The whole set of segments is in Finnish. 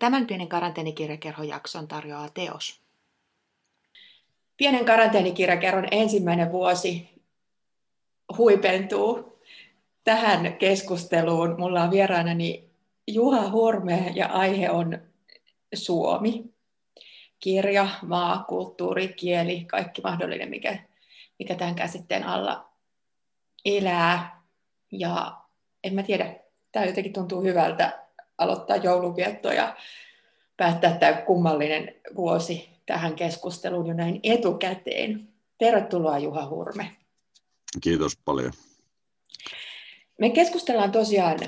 Tämän pienen karanteenikirjakerhon jakson tarjoaa teos. Pienen karanteenikirjakerron ensimmäinen vuosi huipentuu tähän keskusteluun. Mulla on vieraanani Juha Hurme ja aihe on Suomi. Kirja, maa, kulttuuri, kieli, kaikki mahdollinen, mikä, mikä tämän käsitteen alla elää. Ja en mä tiedä, tämä jotenkin tuntuu hyvältä aloittaa jouluvietto ja päättää tämä kummallinen vuosi tähän keskusteluun jo näin etukäteen. Tervetuloa Juha Hurme. Kiitos paljon. Me keskustellaan tosiaan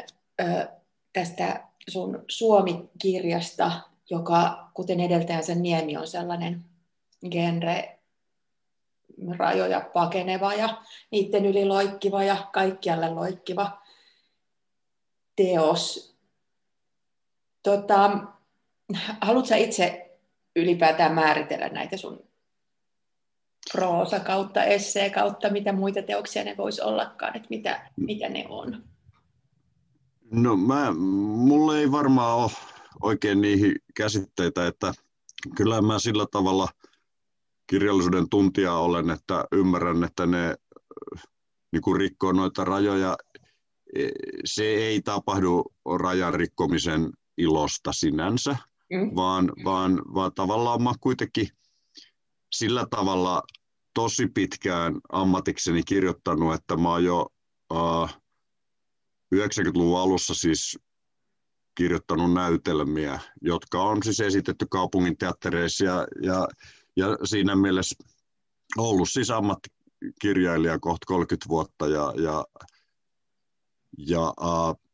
ö, tästä sun Suomi-kirjasta, joka, kuten edeltäjänsä Niemi, on sellainen genre rajoja pakeneva ja niiden yli loikkiva ja kaikkialle loikkiva teos. Tota, haluatko itse ylipäätään määritellä näitä sun proosa kautta, essee kautta, mitä muita teoksia ne voisi ollakaan, että mitä, mitä ne on? No mä, mulla ei varmaan ole oikein niihin käsitteitä, että kyllä mä sillä tavalla kirjallisuuden tuntija olen, että ymmärrän, että ne niin kuin rikkoo noita rajoja. E, se ei tapahdu rajan rikkomisen ilosta sinänsä, mm. vaan, vaan, vaan tavallaan mä kuitenkin sillä tavalla tosi pitkään ammatikseni kirjoittanut, että mä oon jo uh, 90-luvun alussa siis kirjoittanut näytelmiä, jotka on siis esitetty kaupungin teattereissa ja, ja, ja siinä mielessä ollut siis ammattikirjailija kohta 30 vuotta ja, ja, ja uh,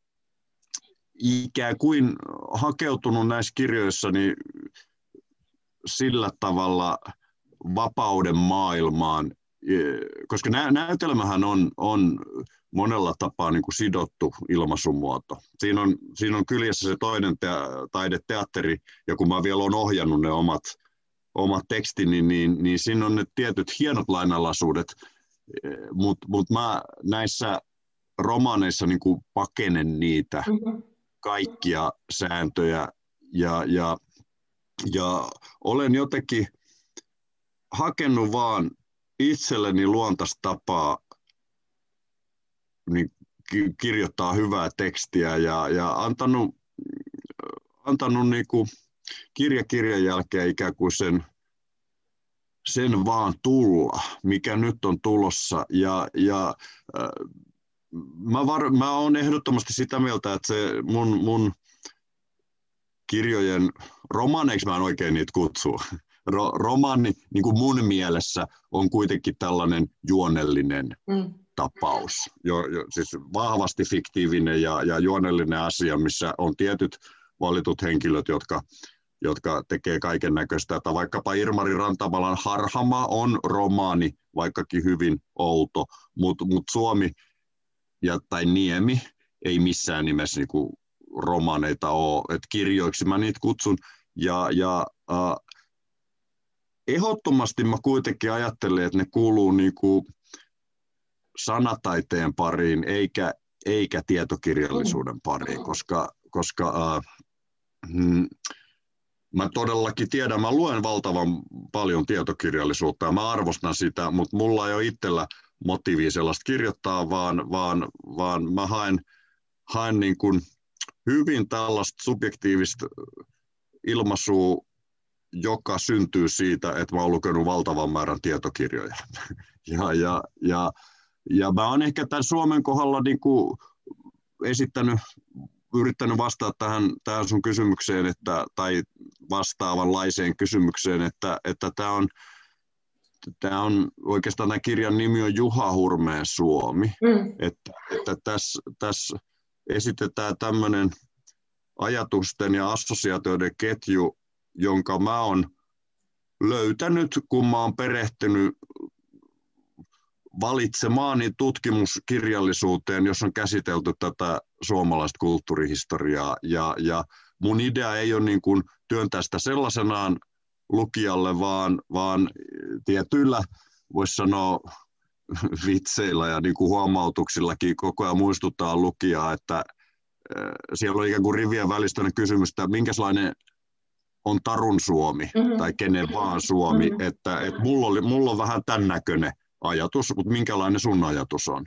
ikään kuin hakeutunut näissä kirjoissa niin sillä tavalla vapauden maailmaan, koska nä- näytelmähän on, on monella tapaa niin kuin sidottu ilmaisumuoto. Siinä on, siinä on kyljessä se toinen te- taideteatteri, ja kun mä vielä olen ohjannut ne omat, omat tekstini, niin, niin, niin siinä on ne tietyt hienot lainalaisuudet, mutta mut mä näissä romaaneissa niin kuin pakenen niitä mm-hmm. Kaikkia sääntöjä, ja, ja, ja olen jotenkin hakenut vaan itselleni luontaista tapaa niin kirjoittaa hyvää tekstiä ja, ja antanut, antanut niin kuin kirja kirjan jälkeen ikään kuin sen, sen vaan tulla, mikä nyt on tulossa. Ja, ja äh, mä, var, mä olen ehdottomasti sitä mieltä, että se mun, mun kirjojen, romaneiksi mä en oikein niitä kutsu, ro, romaani niin kuin mun mielessä on kuitenkin tällainen juonellinen mm. tapaus. Jo, jo, siis vahvasti fiktiivinen ja, ja juonellinen asia, missä on tietyt valitut henkilöt, jotka, jotka tekee kaiken näköistä. Tai vaikkapa Irmari Rantamalan Harhama on romaani, vaikkakin hyvin outo, mutta mut Suomi ja, tai Niemi ei missään nimessä niinku romaaneita ole. Et kirjoiksi mä niitä kutsun. Ja, ja äh, ehdottomasti mä kuitenkin ajattelen, että ne kuuluu niin kuin sanataiteen pariin eikä, eikä tietokirjallisuuden pariin, koska, koska äh, hmm, mä todellakin tiedän, mä luen valtavan paljon tietokirjallisuutta ja mä arvostan sitä, mutta mulla ei ole itsellä motiivia sellaista kirjoittaa, vaan, vaan, vaan mä haen, haen niin kuin hyvin tällaista subjektiivista ilmaisua joka syntyy siitä, että mä oon lukenut valtavan määrän tietokirjoja. ja, ja, ja, ja mä oon ehkä tämän Suomen kohdalla niin kuin esittänyt, yrittänyt vastata tähän, tähän sun kysymykseen, että, tai vastaavanlaiseen kysymykseen, että, että tämä on, tämä on oikeastaan tämä kirjan nimi on Juha Hurmeen Suomi. Mm. Että, että tässä, tässä esitetään tämmöinen ajatusten ja assosiaatioiden ketju, jonka mä oon löytänyt, kun mä oon perehtynyt valitsemaani tutkimuskirjallisuuteen, jossa on käsitelty tätä suomalaista kulttuurihistoriaa. Ja, ja mun idea ei ole niin kuin työntää sitä sellaisenaan lukijalle, vaan, vaan tietyillä, voisi sanoa, vitseillä ja niin kuin huomautuksillakin koko ajan muistuttaa lukijaa, että, siellä on ikään kuin rivien välistä kysymys, että minkälainen on Tarun Suomi mm-hmm. tai kenen vaan Suomi, mm-hmm. että, että mulla, oli, mulla on vähän tämän näköinen ajatus, mutta minkälainen sun ajatus on.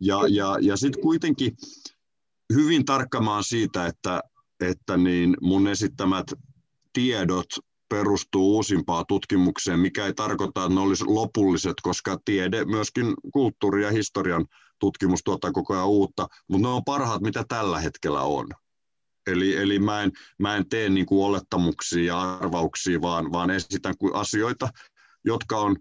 Ja, ja, ja sitten kuitenkin hyvin tarkkamaan siitä, että, että niin mun esittämät tiedot perustuu uusimpaan tutkimukseen, mikä ei tarkoita, että ne olisi lopulliset, koska tiede, myöskin kulttuuri- ja historian tutkimus tuottaa koko ajan uutta, mutta ne on parhaat, mitä tällä hetkellä on. Eli, eli mä, en, mä en tee niin kuin olettamuksia ja arvauksia, vaan, vaan esitän asioita, jotka on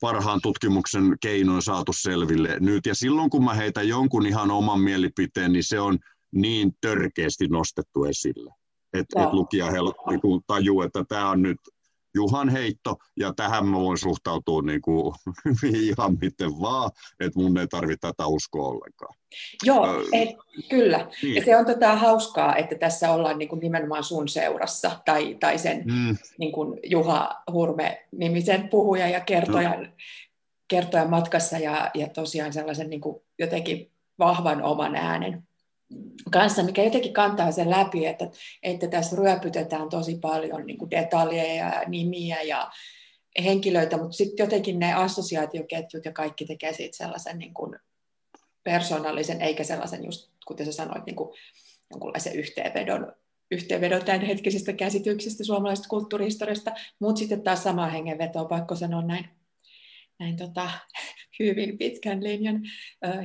parhaan tutkimuksen keinoin saatu selville nyt. Ja silloin kun mä heitän jonkun ihan oman mielipiteen, niin se on niin törkeästi nostettu esille. Että et lukija niin tajuu, että tämä on nyt Juhan heitto, ja tähän mä voin suhtautua niin kuin, ihan miten vaan, että mun ei tarvitse tätä uskoa ollenkaan. Joo, et, kyllä. Niin. Ja se on tota hauskaa, että tässä ollaan niin kuin nimenomaan sun seurassa, tai, tai sen mm. niin kuin Juha Hurme-nimisen puhuja ja kertojan, no. kertojan matkassa, ja, ja tosiaan sellaisen niin kuin jotenkin vahvan oman äänen kanssa, mikä jotenkin kantaa sen läpi, että, että tässä ryöpytetään tosi paljon niin detaljeja ja nimiä ja henkilöitä, mutta sitten jotenkin ne assosiaatioketjut ja kaikki tekee siitä sellaisen niin kuin persoonallisen, eikä sellaisen just, kuten sä sanoit, niin kuin jonkunlaisen yhteenvedon, yhteenvedon tämänhetkisestä käsityksestä suomalaisesta kulttuurihistoriasta, mutta sitten taas samaa hengenvetoa, pakko sanoa näin, näin tota, hyvin pitkän linjan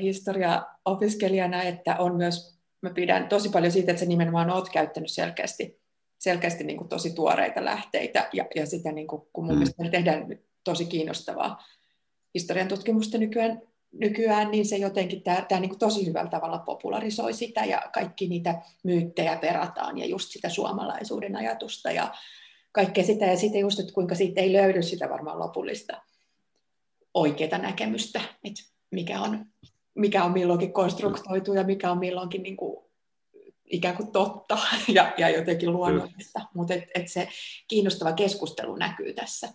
historia-opiskelijana, että on myös mä pidän tosi paljon siitä, että sä nimenomaan oot käyttänyt selkeästi, selkeästi niin kuin tosi tuoreita lähteitä ja, ja sitä, niin kuin, kun mun mm. mielestä tehdään tosi kiinnostavaa historian tutkimusta nykyään, nykyään niin se jotenkin tämä, tämä niin kuin tosi hyvällä tavalla popularisoi sitä ja kaikki niitä myyttejä perataan ja just sitä suomalaisuuden ajatusta ja kaikkea sitä ja sitten just, että kuinka siitä ei löydy sitä varmaan lopullista oikeaa näkemystä, että mikä on mikä on milloinkin konstruktoitu ja mikä on milloinkin niin kuin ikään kuin totta ja, ja jotenkin luonnollista, mutta et, et se kiinnostava keskustelu näkyy tässä.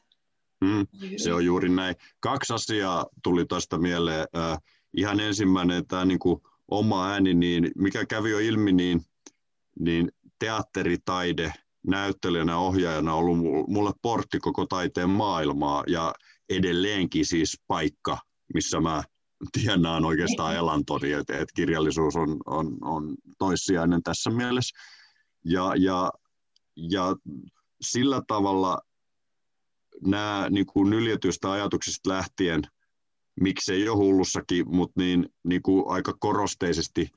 Mm, se on juuri näin. Kaksi asiaa tuli tuosta mieleen. Äh, ihan ensimmäinen tämä niin kuin oma ääni, niin mikä kävi jo ilmi, niin, niin teatteritaide näyttelijänä ohjaajana on ollut mulle portti koko taiteen maailmaa ja edelleenkin siis paikka, missä mä tienaan oikeastaan elantoni, että et kirjallisuus on, on, on toissijainen tässä mielessä. Ja, ja, ja sillä tavalla nämä niin kuin nyljetyistä ajatuksista lähtien, miksei jo hullussakin, mutta niin, niin kuin aika korosteisesti,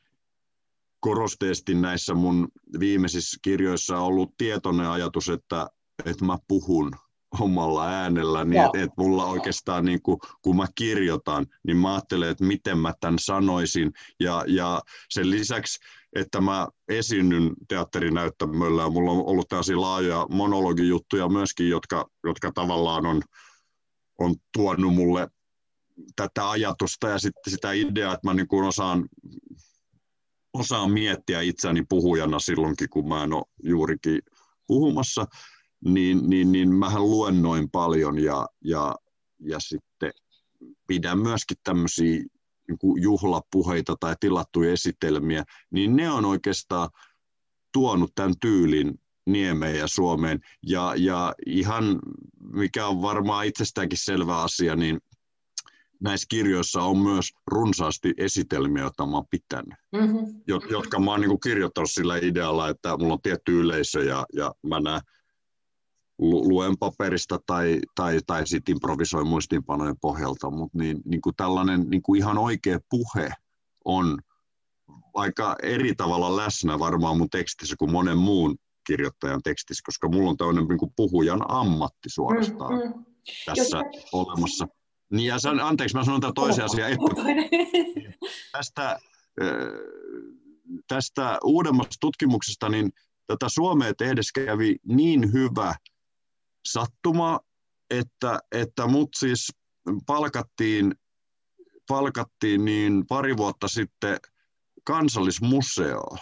korosteisesti näissä mun viimeisissä kirjoissa on ollut tietoinen ajatus, että, että mä puhun omalla äänellä, niin että et mulla oikeastaan, niin kuin, kun mä kirjoitan, niin mä ajattelen, että miten mä tämän sanoisin. Ja, ja sen lisäksi, että mä esiinnyn teatterinäyttämöllä, ja mulla on ollut tällaisia laajoja monologijuttuja myöskin, jotka, jotka tavallaan on, on tuonut mulle tätä ajatusta ja sitten sitä ideaa, että mä niin kuin osaan, osaan miettiä itseäni puhujana silloinkin, kun mä en ole juurikin puhumassa niin, niin, niin mähän luennoin paljon ja, ja, ja sitten pidän myöskin tämmöisiä niin juhlapuheita tai tilattuja esitelmiä, niin ne on oikeastaan tuonut tämän tyylin Niemeen ja Suomeen. Ja, ja ihan, mikä on varmaan itsestäänkin selvä asia, niin näissä kirjoissa on myös runsaasti esitelmiä, joita mä oon pitänyt, mm-hmm. jotka mä oon niin kirjoittanut sillä idealla, että mulla on tietty yleisö ja, ja mä näen luen paperista tai, tai, tai sitten improvisoin muistiinpanojen pohjalta, mutta niin, niin kuin tällainen niin kuin ihan oikea puhe on aika eri tavalla läsnä varmaan mun tekstissä kuin monen muun kirjoittajan tekstissä, koska mulla on tämmöinen niin kuin puhujan ammatti suorastaan mm, mm. tässä Jos... olemassa. Niin ja san, anteeksi, mä sanon tämän toisen asian. tästä, tästä uudemmasta tutkimuksesta, niin tätä Suomea tehdessä kävi niin hyvä sattuma, että, että mut siis palkattiin, palkattiin niin pari vuotta sitten kansallismuseo,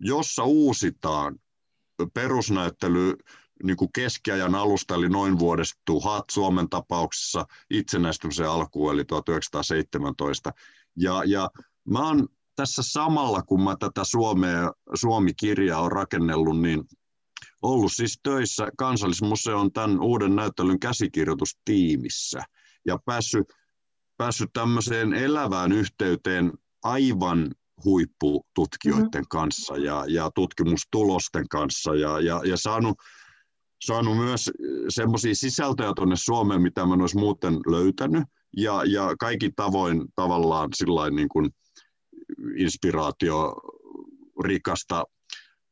jossa uusitaan perusnäyttely niin kuin keskiajan alusta, eli noin vuodesta tuhat Suomen tapauksessa itsenäistymisen alkuun, eli 1917. Ja, ja mä oon tässä samalla, kun mä tätä Suomea, Suomi-kirjaa on rakennellut, niin ollut siis töissä. Kansallismuseon tämän uuden näyttelyn käsikirjoitustiimissä. Ja päässyt, päässyt tämmöiseen elävään yhteyteen aivan huippututkijoiden mm-hmm. kanssa ja, ja tutkimustulosten kanssa. Ja, ja, ja saanut, saanut myös semmoisia sisältöjä tuonne Suomeen, mitä mä en olisi muuten löytänyt. Ja, ja kaikki tavoin tavallaan sillain niin kuin inspiraatio rikasta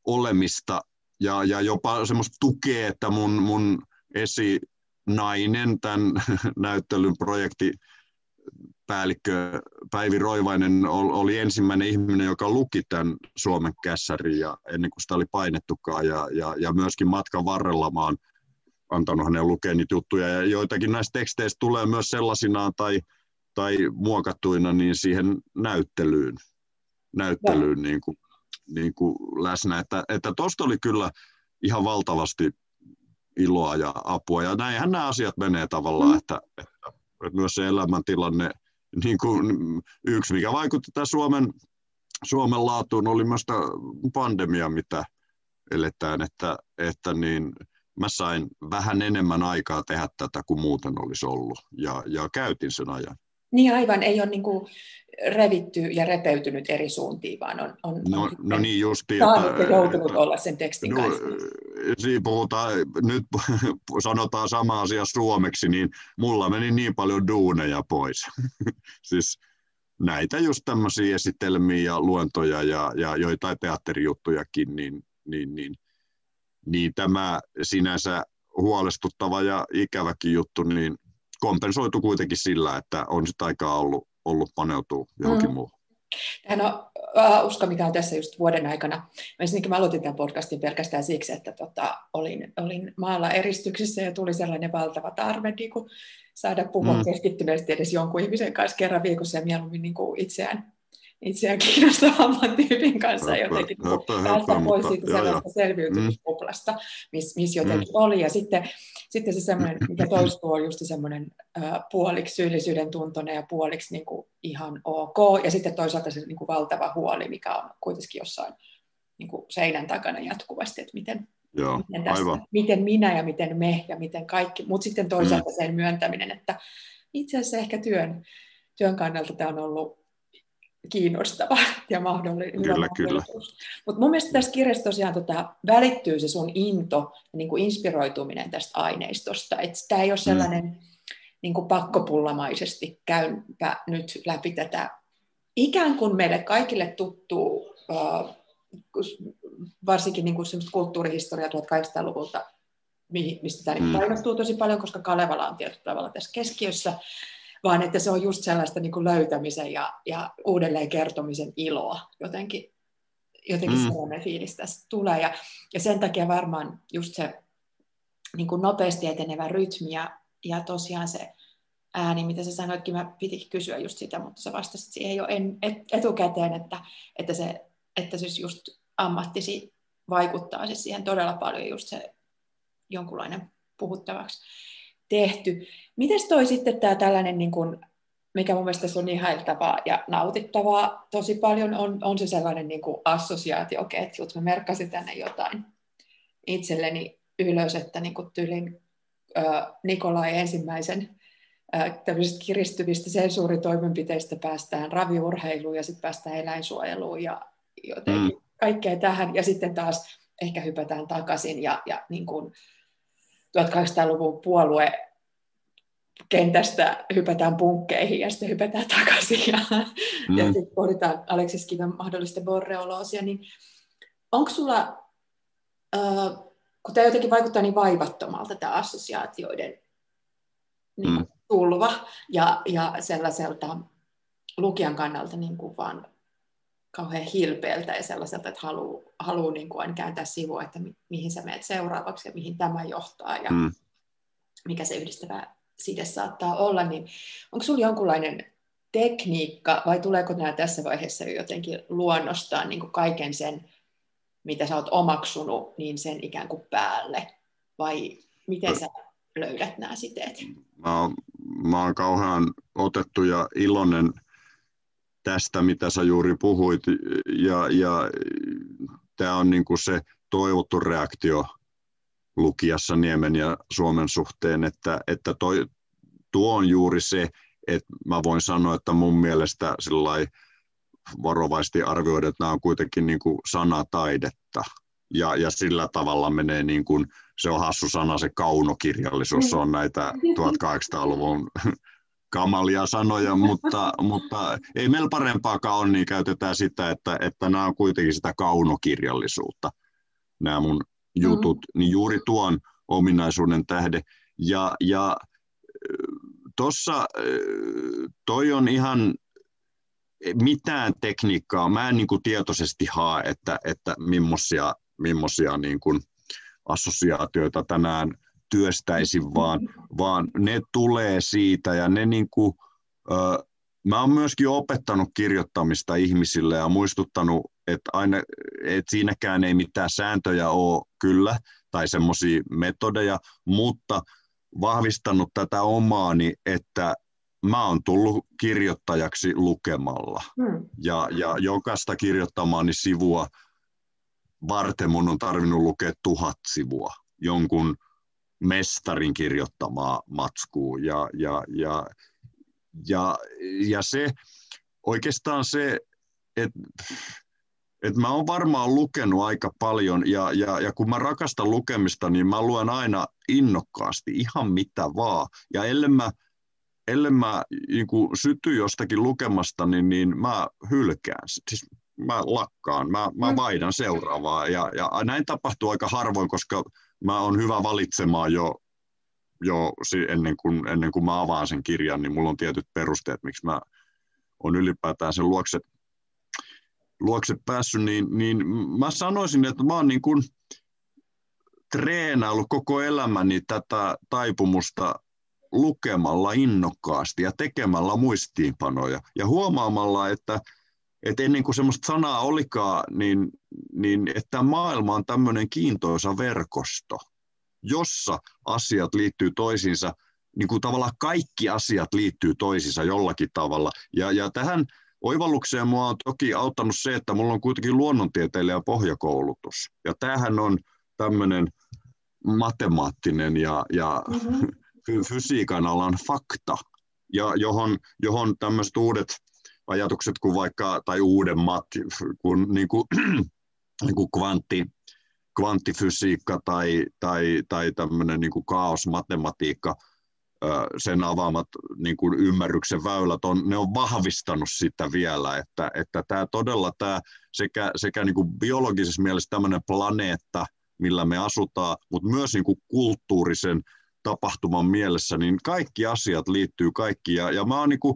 olemista ja, ja jopa semmoista tukea, että mun, mun esinainen tämän näyttelyn projekti päällikkö Päivi Roivainen oli ensimmäinen ihminen, joka luki tämän Suomen kässärin ja ennen kuin sitä oli painettukaan. Ja, ja, ja myöskin matkan varrella mä oon antanut hänen lukea niitä juttuja. Ja joitakin näistä teksteistä tulee myös sellaisinaan tai, tai muokattuina niin siihen näyttelyyn, näyttelyyn niin kuin, niin kuin läsnä. Että, että tosta oli kyllä ihan valtavasti iloa ja apua. Ja näinhän nämä asiat menee tavallaan, mm. että, että, myös se elämäntilanne, niin kuin yksi mikä vaikutti tämän Suomen, Suomen laatuun, oli myös tämä pandemia, mitä eletään, että, että niin, mä sain vähän enemmän aikaa tehdä tätä kuin muuten olisi ollut, ja, ja käytin sen ajan. Niin aivan, ei ole niin kuin revitty ja repeytynyt eri suuntiin, vaan on, on, no, on no niin justi, saanut ja joutunut että, olla sen tekstin no, kanssa. Siinä puhutaan, nyt sanotaan sama asia suomeksi, niin mulla meni niin paljon duuneja pois. siis näitä just tämmöisiä esitelmiä ja luentoja ja, ja joitain teatterijuttujakin, niin, niin, niin, niin tämä sinänsä huolestuttava ja ikäväkin juttu, niin kompensoitu kuitenkin sillä, että on sitä aikaa ollut, ollut paneutua johonkin mm. muuhun. No, uh, usko, mikä on tässä just vuoden aikana. Ensinnäkin mä aloitin tämän podcastin pelkästään siksi, että tota, olin, olin maalla eristyksissä ja tuli sellainen valtava tarve niin kuin saada puhua mm. keskittyneesti edes jonkun ihmisen kanssa kerran viikossa ja mieluummin niin kuin itseään itseään kiinnostavamman tyypin kanssa höppö, jotenkin päästä höppö, pois siitä sellaista selviytymiskuplasta, mm. missä mis jotenkin mm. oli. Ja sitten, sitten se semmoinen, mikä toistuu, on just semmoinen äh, puoliksi syyllisyyden tuntoinen ja puoliksi niin kuin ihan ok. Ja sitten toisaalta se niin kuin valtava huoli, mikä on kuitenkin jossain niin kuin seinän takana jatkuvasti, että miten, Joo, miten, tästä, aivan. miten minä ja miten me ja miten kaikki. Mutta sitten toisaalta mm. sen myöntäminen, että itse asiassa ehkä työn, työn kannalta tämä on ollut kiinnostava ja mahdollinen. Kyllä, kyllä. Mutta mun mielestä tässä kirjassa tosiaan tota, välittyy se sun into ja niin kuin inspiroituminen tästä aineistosta. Että tämä ei ole mm. sellainen mm. niin kuin pakkopullamaisesti käympä nyt läpi tätä ikään kuin meille kaikille tuttuu, uh, varsinkin niin kuin kulttuurihistoria 1800-luvulta, mistä tämä mm. painottuu tosi paljon, koska Kalevala on tietyllä tavalla tässä keskiössä, vaan että se on just sellaista niin kuin löytämisen ja, ja uudelleen kertomisen iloa jotenkin. Jotenkin mm. sellainen fiilis tässä tulee. Ja, ja sen takia varmaan just se niin kuin nopeasti etenevä rytmi ja, ja tosiaan se ääni, mitä sä sanoitkin, mä pitikin kysyä just sitä, mutta sä vastasit siihen jo en, et, etukäteen, että, että, se, että siis just ammattisi vaikuttaa siis siihen todella paljon just se jonkunlainen puhuttavaksi tehty. Miten toi sitten tämä tällainen, niin kuin, mikä mun mielestä on ihailtavaa ja nautittavaa tosi paljon, on, on se sellainen niin kuin assosiaatioketju, että mä merkkasin tänne jotain itselleni ylös, että niin kuin tyylin äh, Nikolai ensimmäisen äh, kiristyvistä sensuuritoimenpiteistä päästään raviurheiluun ja sitten päästään eläinsuojeluun ja jotenkin mm. kaikkea tähän. Ja sitten taas ehkä hypätään takaisin ja, ja niin kuin 1800-luvun puolue kentästä hypätään punkkeihin ja sitten hypätään takaisin ja, mm. ja sitten pohditaan Aleksis Kiven mahdollista borreoloosia, niin onko sulla, äh, kun tämä jotenkin vaikuttaa niin vaivattomalta tämä assosiaatioiden niin mm. tulva ja, ja sellaiselta lukijan kannalta niin kuin vaan kauhean hilpeältä ja sellaiselta, että haluaa haluu niin kuin aina kääntää sivua, että mi- mihin sä menet seuraavaksi ja mihin tämä johtaa ja mm. mikä se yhdistävä side saattaa olla, niin onko sinulla jonkunlainen tekniikka vai tuleeko nämä tässä vaiheessa jotenkin luonnostaan niin kuin kaiken sen, mitä sä oot omaksunut, niin sen ikään kuin päälle? Vai miten sä löydät nämä siteet? Mä oon, mä oon kauhean otettu ja iloinen tästä, mitä sä juuri puhuit, ja, ja tämä on niin kuin se toivottu reaktio lukijassa Niemen ja Suomen suhteen, että, että toi, tuo on juuri se, että mä voin sanoa, että mun mielestä varovaisesti arvioida, että nämä on kuitenkin niin kuin sanataidetta. Ja, ja sillä tavalla menee niin kuin, se on hassu sana, se kaunokirjallisuus, se on näitä 1800-luvun kamalia sanoja, mutta, mutta ei meillä parempaakaan ole, niin käytetään sitä, että, että nämä on kuitenkin sitä kaunokirjallisuutta, nämä mun jutut, mm. niin juuri tuon ominaisuuden tähde. Ja, ja tuossa toi on ihan mitään tekniikkaa, mä en niin kuin tietoisesti hae, että, että millaisia, millaisia niin kuin assosiaatioita tänään työstäisin, vaan, vaan ne tulee siitä ja ne niin kuin, ö, mä oon myöskin opettanut kirjoittamista ihmisille ja muistuttanut, että, aina, että siinäkään ei mitään sääntöjä ole kyllä tai semmoisia metodeja, mutta vahvistanut tätä omaani, että mä oon tullut kirjoittajaksi lukemalla. Hmm. Ja, ja jokaista kirjoittamaani sivua varten mun on tarvinnut lukea tuhat sivua jonkun mestarin kirjoittamaa matskua. Ja, ja, ja, ja, ja se oikeastaan se, että et mä oon varmaan lukenut aika paljon ja, ja, ja kun mä rakastan lukemista, niin mä luen aina innokkaasti ihan mitä vaan. Ja ellen mä, ellen mä niin syty jostakin lukemasta, niin, niin mä hylkään. Siis mä lakkaan, mä, mä mm. vaihdan seuraavaa. Ja, ja näin tapahtuu aika harvoin, koska mä oon hyvä valitsemaan jo, jo ennen, kuin, ennen kuin mä avaan sen kirjan, niin mulla on tietyt perusteet, miksi mä on ylipäätään sen luokse, luokse päässyt, niin, niin mä sanoisin, että mä oon niin kuin treenaillut koko elämäni tätä taipumusta lukemalla innokkaasti ja tekemällä muistiinpanoja ja huomaamalla, että, että ennen kuin semmoista sanaa olikaan, niin, niin että maailma on tämmöinen kiintoisa verkosto, jossa asiat liittyy toisiinsa, niin kuin tavallaan kaikki asiat liittyy toisiinsa jollakin tavalla. Ja, ja tähän oivallukseen mua on toki auttanut se, että mulla on kuitenkin luonnontieteilijä pohjakoulutus. Ja tämähän on tämmöinen matemaattinen ja, ja mm-hmm. fysiikan alan fakta, ja johon, johon tämmöiset uudet ajatukset kuin vaikka, tai uudemmat, kuin, niin kuin, niin kuin kvantti, kvanttifysiikka tai, tai, tai tämmöinen niin kuin kaosmatematiikka, sen avaamat niin kuin ymmärryksen väylät, on, ne on vahvistanut sitä vielä, että, että tämä todella tämä sekä, sekä niin kuin biologisessa mielessä tämmöinen planeetta, millä me asutaan, mutta myös niin kuin kulttuurisen tapahtuman mielessä, niin kaikki asiat liittyy kaikki. Ja, ja mä oon niin kuin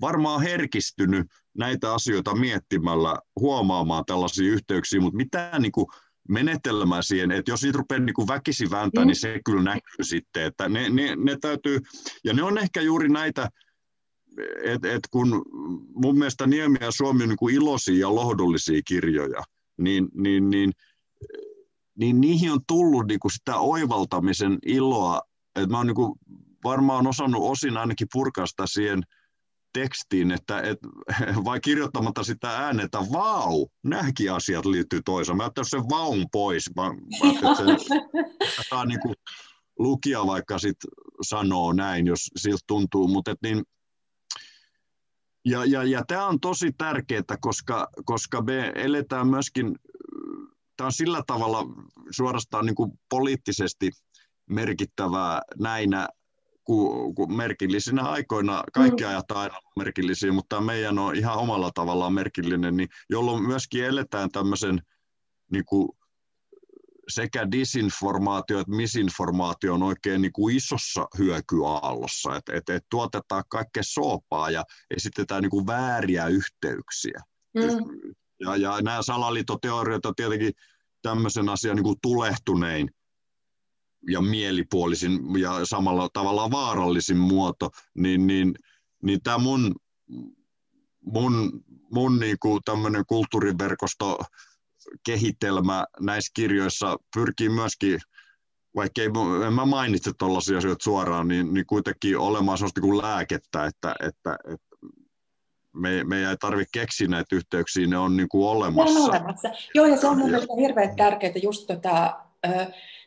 varmaan herkistynyt näitä asioita miettimällä huomaamaan tällaisia yhteyksiä, mutta mitään niin kuin menetelmää siihen, että jos siitä rupeaa niin kuin väkisi vääntää, mm. niin se kyllä näkyy sitten, että ne, ne, ne täytyy, ja ne on ehkä juuri näitä, että et kun mun mielestä Niemi ja Suomi on niin kuin iloisia ja lohdullisia kirjoja, niin, niin, niin, niin niihin on tullut niin kuin sitä oivaltamisen iloa, että mä oon niin kuin varmaan osannut osin ainakin purkaa sitä siihen – tekstiin, että et, vai kirjoittamatta sitä ääneen, että vau, nämäkin asiat liittyy toisaan. Mä ajattelin sen vaun pois. Mä, mä sen, saa niin kuin lukija vaikka sit sanoo näin, jos siltä tuntuu, mutta niin, ja, ja, ja tämä on tosi tärkeää, koska, koska me eletään myöskin, tämä on sillä tavalla suorastaan niin kuin poliittisesti merkittävää näinä kun, kun merkillisinä aikoina kaikki mm. ajat aina merkillisiä, mutta meidän on ihan omalla tavallaan merkillinen, niin jolloin myöskin eletään tämmöisen niin kuin sekä disinformaatio että misinformaatio on oikein niin kuin isossa hyökyaallossa, että et, et tuotetaan kaikkea soopaa ja esitetään niin kuin vääriä yhteyksiä. Mm. Ja, ja nämä salaliittoteoriat on tietenkin tämmöisen asian niin kuin tulehtunein ja mielipuolisin ja samalla tavalla vaarallisin muoto, niin, niin, niin tämä mun, mun, mun niinku tämmöinen kulttuuriverkosto kehitelmä näissä kirjoissa pyrkii myöskin, vaikka ei, en mä mainitse tuollaisia asioita suoraan, niin, niin kuitenkin olemaan sellaista kuin lääkettä, että, että, että me, me ei tarvitse keksiä näitä yhteyksiä, ne on niin kuin olemassa. Ne on olemassa. Joo, ja se on mun mielestä hirveän tärkeää just tota,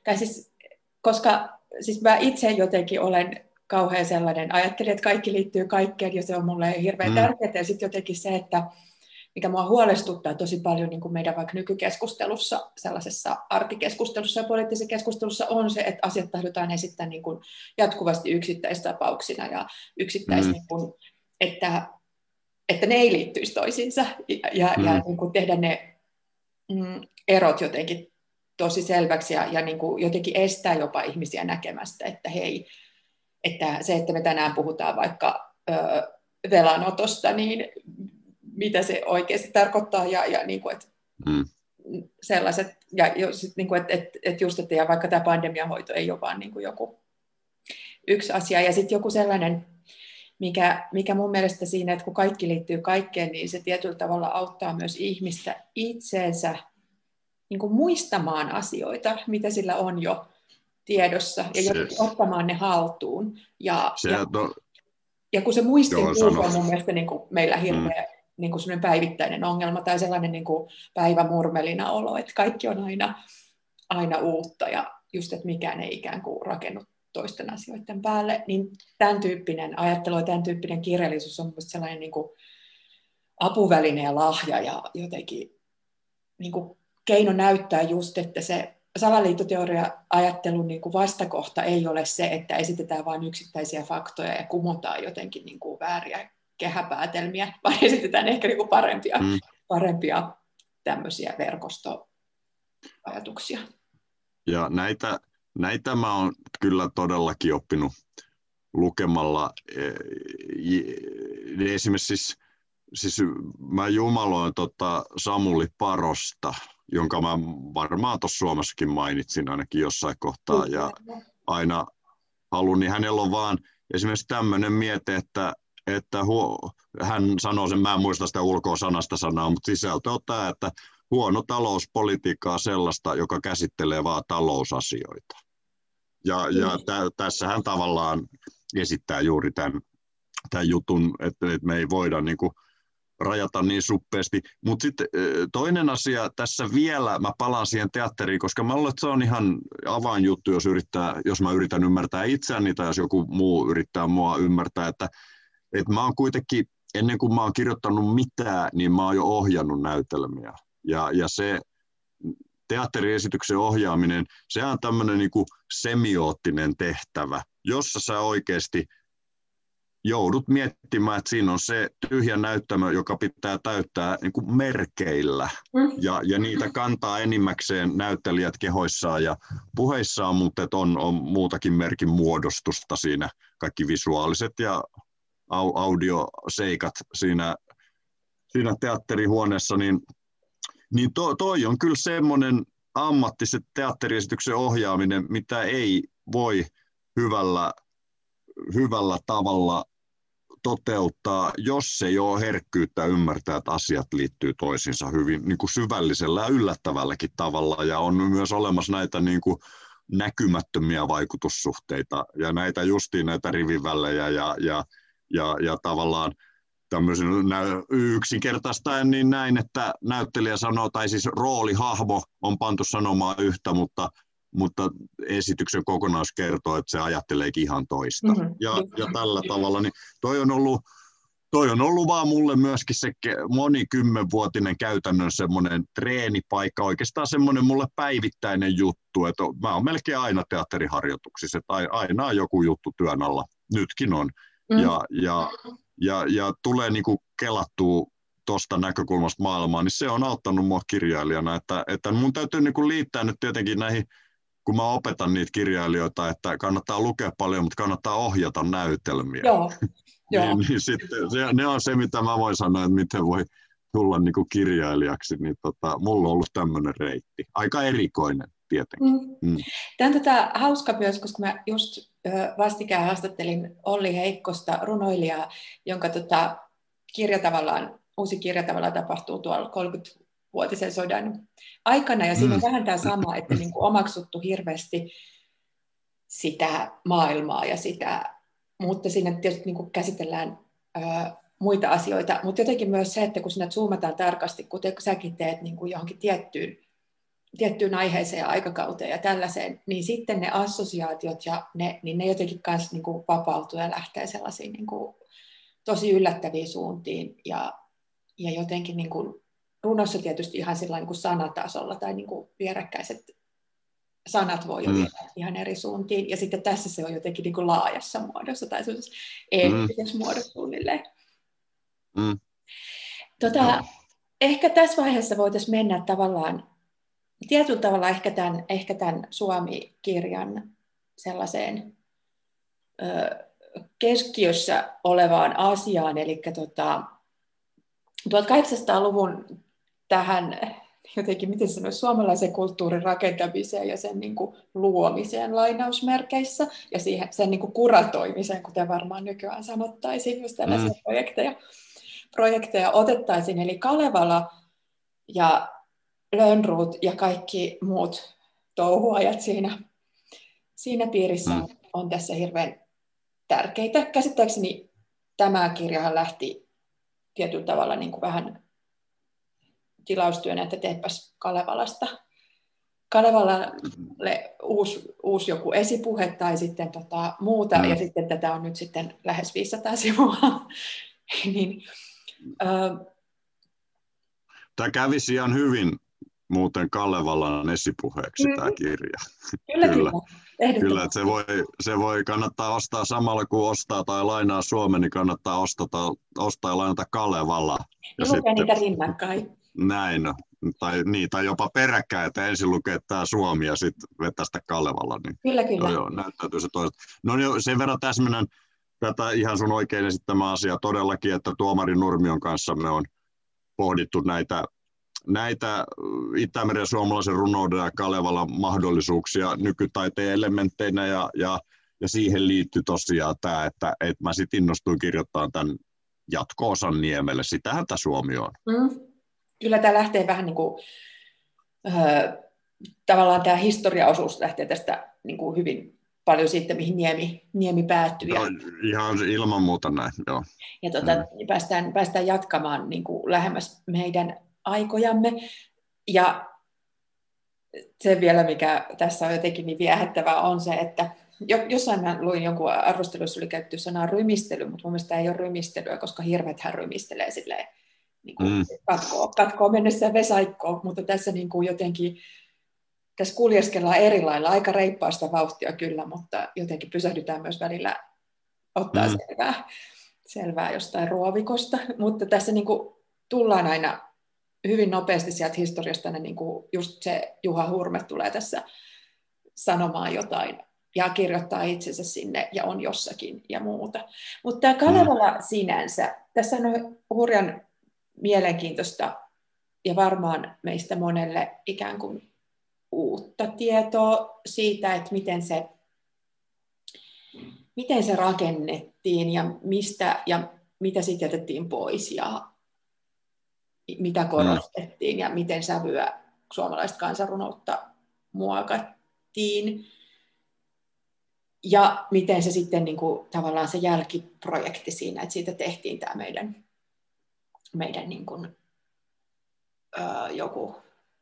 tai siis, koska siis mä itse jotenkin olen kauhean sellainen, ajattelin, että kaikki liittyy kaikkeen, ja se on mulle hirveän mm. tärkeää, ja sitten jotenkin se, että mikä mua huolestuttaa tosi paljon niin kuin meidän vaikka nykykeskustelussa, sellaisessa arkikeskustelussa ja poliittisessa keskustelussa on se, että asiat tahdotaan esittää niin kuin jatkuvasti yksittäistapauksina ja yksittäis, mm. niin kuin, että, että ne ei liittyisi toisiinsa ja, ja, mm. ja niin kuin tehdä ne mm, erot jotenkin tosi selväksi ja, ja niin kuin jotenkin estää jopa ihmisiä näkemästä, että hei, että se, että me tänään puhutaan vaikka ö, velanotosta, niin mitä se oikeasti tarkoittaa ja, ja niin kuin, että mm. sellaiset, ja sit, niin kuin, että, että, että just, että ja vaikka tämä pandemiahoito ei ole vaan niin kuin joku yksi asia, ja sitten joku sellainen, mikä, mikä mun mielestä siinä, että kun kaikki liittyy kaikkeen, niin se tietyllä tavalla auttaa myös ihmistä itseensä niin kuin muistamaan asioita, mitä sillä on jo tiedossa, ja se, ottamaan ne haltuun. Ja, se, ja, no, ja kun se muistin on mun mielestä niin kuin meillä hirveä mm niin kuin päivittäinen ongelma tai sellainen niin kuin päivämurmelina olo, että kaikki on aina, aina uutta ja just, että mikään ei ikään kuin rakennu toisten asioiden päälle, niin tämän tyyppinen ajattelu ja tämän tyyppinen kirjallisuus on mielestäni sellainen niin kuin apuväline ja lahja ja jotenkin niin kuin keino näyttää just, että se salaliittoteoria-ajattelun niin kuin vastakohta ei ole se, että esitetään vain yksittäisiä faktoja ja kumotaan jotenkin niin kuin vääriä kehäpäätelmiä, vaan esitetään ehkä niin kuin parempia, mm. parempia tämmöisiä verkostoajatuksia. Ja näitä, näitä mä oon kyllä todellakin oppinut lukemalla. Eh, esimerkiksi siis, siis mä jumaloin tota Samuli Parosta, jonka mä varmaan tuossa Suomessakin mainitsin ainakin jossain kohtaa. Ja aina halun, niin hänellä on vaan esimerkiksi tämmöinen miete, että että huo, hän sanoo sen, mä en muista sitä ulkoa sanasta sanaa, mutta sisältö on tämä, että huono talouspolitiikka on sellaista, joka käsittelee vain talousasioita. Ja, ja tä, tässä hän tavallaan esittää juuri tämän, tämän jutun, että, että me ei voida niin kuin, rajata niin suppeasti. Mutta sitten toinen asia tässä vielä, mä palaan siihen teatteriin, koska mä luulen, että se on ihan avainjuttu, jos, yrittää, jos mä yritän ymmärtää itseäni tai jos joku muu yrittää mua ymmärtää, että et mä oon kuitenkin, ennen kuin mä oon kirjoittanut mitään, niin mä oon jo ohjannut näytelmiä. Ja, ja se teatteriesityksen ohjaaminen, se on tämmöinen niin semioottinen tehtävä, jossa sä oikeasti joudut miettimään, että siinä on se tyhjä näyttämö, joka pitää täyttää niin kuin merkeillä. Mm. Ja, ja niitä kantaa enimmäkseen näyttelijät kehoissaan ja puheissaan, mutta on, on muutakin merkin muodostusta siinä, kaikki visuaaliset ja audioseikat siinä, siinä teatterihuoneessa, niin, niin to, toi on kyllä semmoinen ammattiset teatteriesityksen ohjaaminen, mitä ei voi hyvällä, hyvällä tavalla toteuttaa, jos ei ole herkkyyttä ymmärtää, että asiat liittyy toisiinsa hyvin niin kuin syvällisellä ja yllättävälläkin tavalla. Ja on myös olemassa näitä niin kuin näkymättömiä vaikutussuhteita ja näitä justiin näitä rivivälejä ja, ja ja, ja tavallaan tämmöisen yksinkertaistaen niin näin, että näyttelijä sanoo, tai siis roolihahmo on pantu sanomaan yhtä, mutta, mutta esityksen kokonaisuus kertoo, että se ajatteleekin ihan toista. Mm-hmm. Ja, ja tällä tavalla, niin toi on ollut toi on ollut vaan mulle myöskin se monikymmenvuotinen käytännön semmoinen treenipaikka, oikeastaan semmoinen mulle päivittäinen juttu, että mä oon melkein aina teatteriharjoituksissa, että aina on joku juttu työn alla, nytkin on. Mm. Ja, ja, ja, ja tulee niin kuin kelattua tuosta näkökulmasta maailmaa, niin se on auttanut mua kirjailijana, että, että mun täytyy niin kuin liittää nyt tietenkin näihin, kun mä opetan niitä kirjailijoita, että kannattaa lukea paljon, mutta kannattaa ohjata näytelmiä. Joo. niin, niin sitten, se, ne on se, mitä mä voin sanoa, että miten voi tulla niin kuin kirjailijaksi, niin tota, mulla on ollut tämmöinen reitti. Aika erikoinen tietenkin. Mm. Mm. Tämä on tätä hauska myös, koska mä just vastikään haastattelin Olli Heikkosta, runoilijaa, jonka tota, kirja tavallaan, uusi kirja tavallaan tapahtuu tuolla 30-vuotisen sodan aikana, ja siinä on mm. vähän tämä sama, että niin kuin omaksuttu hirveästi sitä maailmaa ja sitä, mutta siinä tietysti niin kuin käsitellään ää, muita asioita, mutta jotenkin myös se, että kun sinä zoomataan tarkasti, kuten säkin teet niin kuin johonkin tiettyyn, tiettyyn aiheeseen ja aikakauteen ja tällaiseen, niin sitten ne assosiaatiot ja ne, niin ne jotenkin kanssa niin kuin vapautuu ja lähtee sellaisiin niin kuin tosi yllättäviin suuntiin ja, ja jotenkin niin kuin runossa tietysti ihan sillä niin kuin sanatasolla tai niin kuin vierekkäiset sanat voi jo mm. viedä ihan eri suuntiin. Ja sitten tässä se on jotenkin niin kuin laajassa muodossa tai sellaisessa eettisessä mm. muodossa suunnilleen. Mm. Tota, no. Ehkä tässä vaiheessa voitaisiin mennä tavallaan, tietyllä tavalla ehkä tämän, ehkä tämän Suomi-kirjan sellaiseen ö, keskiössä olevaan asiaan, eli tota, 1800-luvun tähän jotenkin, miten sanoisi, suomalaisen kulttuurin rakentamiseen ja sen niin kuin luomiseen lainausmerkeissä ja siihen, sen niin kuin kuratoimiseen, kuten varmaan nykyään sanottaisiin, jos tällaisia mm. projekteja, projekteja otettaisiin. Eli Kalevala ja Lönnruut ja kaikki muut touhuajat siinä, siinä piirissä mm. on tässä hirveän tärkeitä. Käsittääkseni tämä kirjahan lähti tietyllä tavalla niin kuin vähän tilaustyönä, että teepäs Kalevalasta. Kalevalalle uusi, uusi joku esipuhe tai sitten tota muuta, mm. ja sitten tätä on nyt sitten lähes 500 sivua. niin, äh, Tämä kävisi ihan hyvin muuten Kalevalan esipuheeksi mm. tämä kirja. Kyllä, kyllä. Kyllä, kyllä että se, voi, se voi kannattaa ostaa samalla kuin ostaa tai lainaa Suomen, niin kannattaa ostaa, ostaa ja lainata Kalevala. Ja, ja sitten, niitä rinnakkain. Näin, tai, niin, tai jopa peräkkäin, että ensin lukee tämä Suomi ja sitten vetää sitä Kalevalla. Niin, kyllä, kyllä. Joo, näyttäytyy se toista. No niin, sen verran täsmennän tätä ihan sun oikein esittämä asia todellakin, että tuomari Nurmion kanssa me on pohdittu näitä, näitä Itämeren suomalaisen runouden ja Kalevalan mahdollisuuksia nykytaiteen elementteinä ja, ja, ja siihen liittyy tosiaan tämä, että, että mä sitten innostuin kirjoittamaan tämän jatko-osan Niemelle. Sitähän tämä Suomi on. Mm kyllä tämä lähtee vähän niin kuin, äh, tavallaan tämä historiaosuus lähtee tästä niin kuin hyvin paljon siitä, mihin Niemi, Niemi päättyy. No, ihan ilman muuta näin, joo. Ja tuota, mm. päästään, päästään jatkamaan niin kuin lähemmäs meidän aikojamme. Ja se vielä, mikä tässä on jotenkin niin viehättävää, on se, että jossain mä luin jonkun arvostelussa oli käytetty sanaa rymistely, mutta mun mielestä ei ole rymistelyä, koska hirvethän rymistelee silleen niin kuin mm. katkoo, katkoo mennessä vesaikkoon, mutta tässä niin kuin jotenkin tässä kuljeskellaan eri lailla, aika reippaasta vauhtia kyllä, mutta jotenkin pysähdytään myös välillä ottaa mm. selvää, selvää jostain ruovikosta, mutta tässä niin kuin tullaan aina hyvin nopeasti sieltä historiasta, niin kuin just se Juha Hurme tulee tässä sanomaan jotain ja kirjoittaa itsensä sinne ja on jossakin ja muuta. Mutta tämä Kalevala mm. sinänsä, tässä on hurjan mielenkiintoista ja varmaan meistä monelle ikään kuin uutta tietoa siitä, että miten se, miten se rakennettiin ja mistä ja mitä sitten jätettiin pois ja mitä korostettiin ja miten sävyä suomalaista kansanrunoutta muokattiin. Ja miten se sitten niin kuin, tavallaan se jälkiprojekti siinä, että siitä tehtiin tämä meidän meidän niin kuin, ää, joku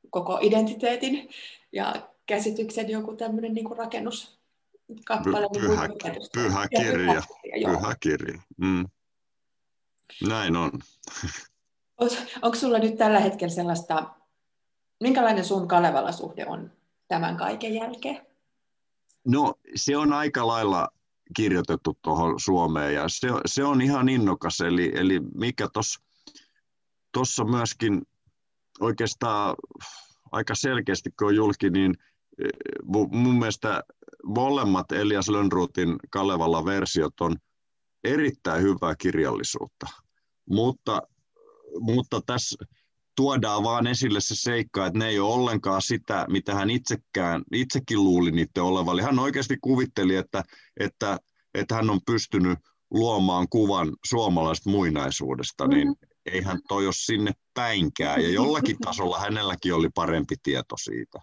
koko identiteetin ja käsityksen joku tämmöinen niin rakennuskappale. Py, pyhä, niin pyhä kirja. Pyhä kirja. Mm. Näin on. Onko sulla nyt tällä hetkellä sellaista, minkälainen sun Kalevala-suhde on tämän kaiken jälkeen? No se on aika lailla kirjoitettu tuohon Suomeen ja se, se on ihan innokas. Eli, eli mikä tuossa tuossa myöskin oikeastaan aika selkeästi, kun on julki, niin e, mun mielestä molemmat Elias Lönnruutin Kalevalla versiot on erittäin hyvää kirjallisuutta. Mutta, mutta tässä tuodaan vaan esille se seikka, että ne ei ole ollenkaan sitä, mitä hän itsekään, itsekin luuli niiden olevan. Eli hän oikeasti kuvitteli, että, että, että hän on pystynyt luomaan kuvan suomalaisesta muinaisuudesta, niin mm-hmm eihän toi ole sinne päinkään. Ja jollakin tasolla hänelläkin oli parempi tieto siitä.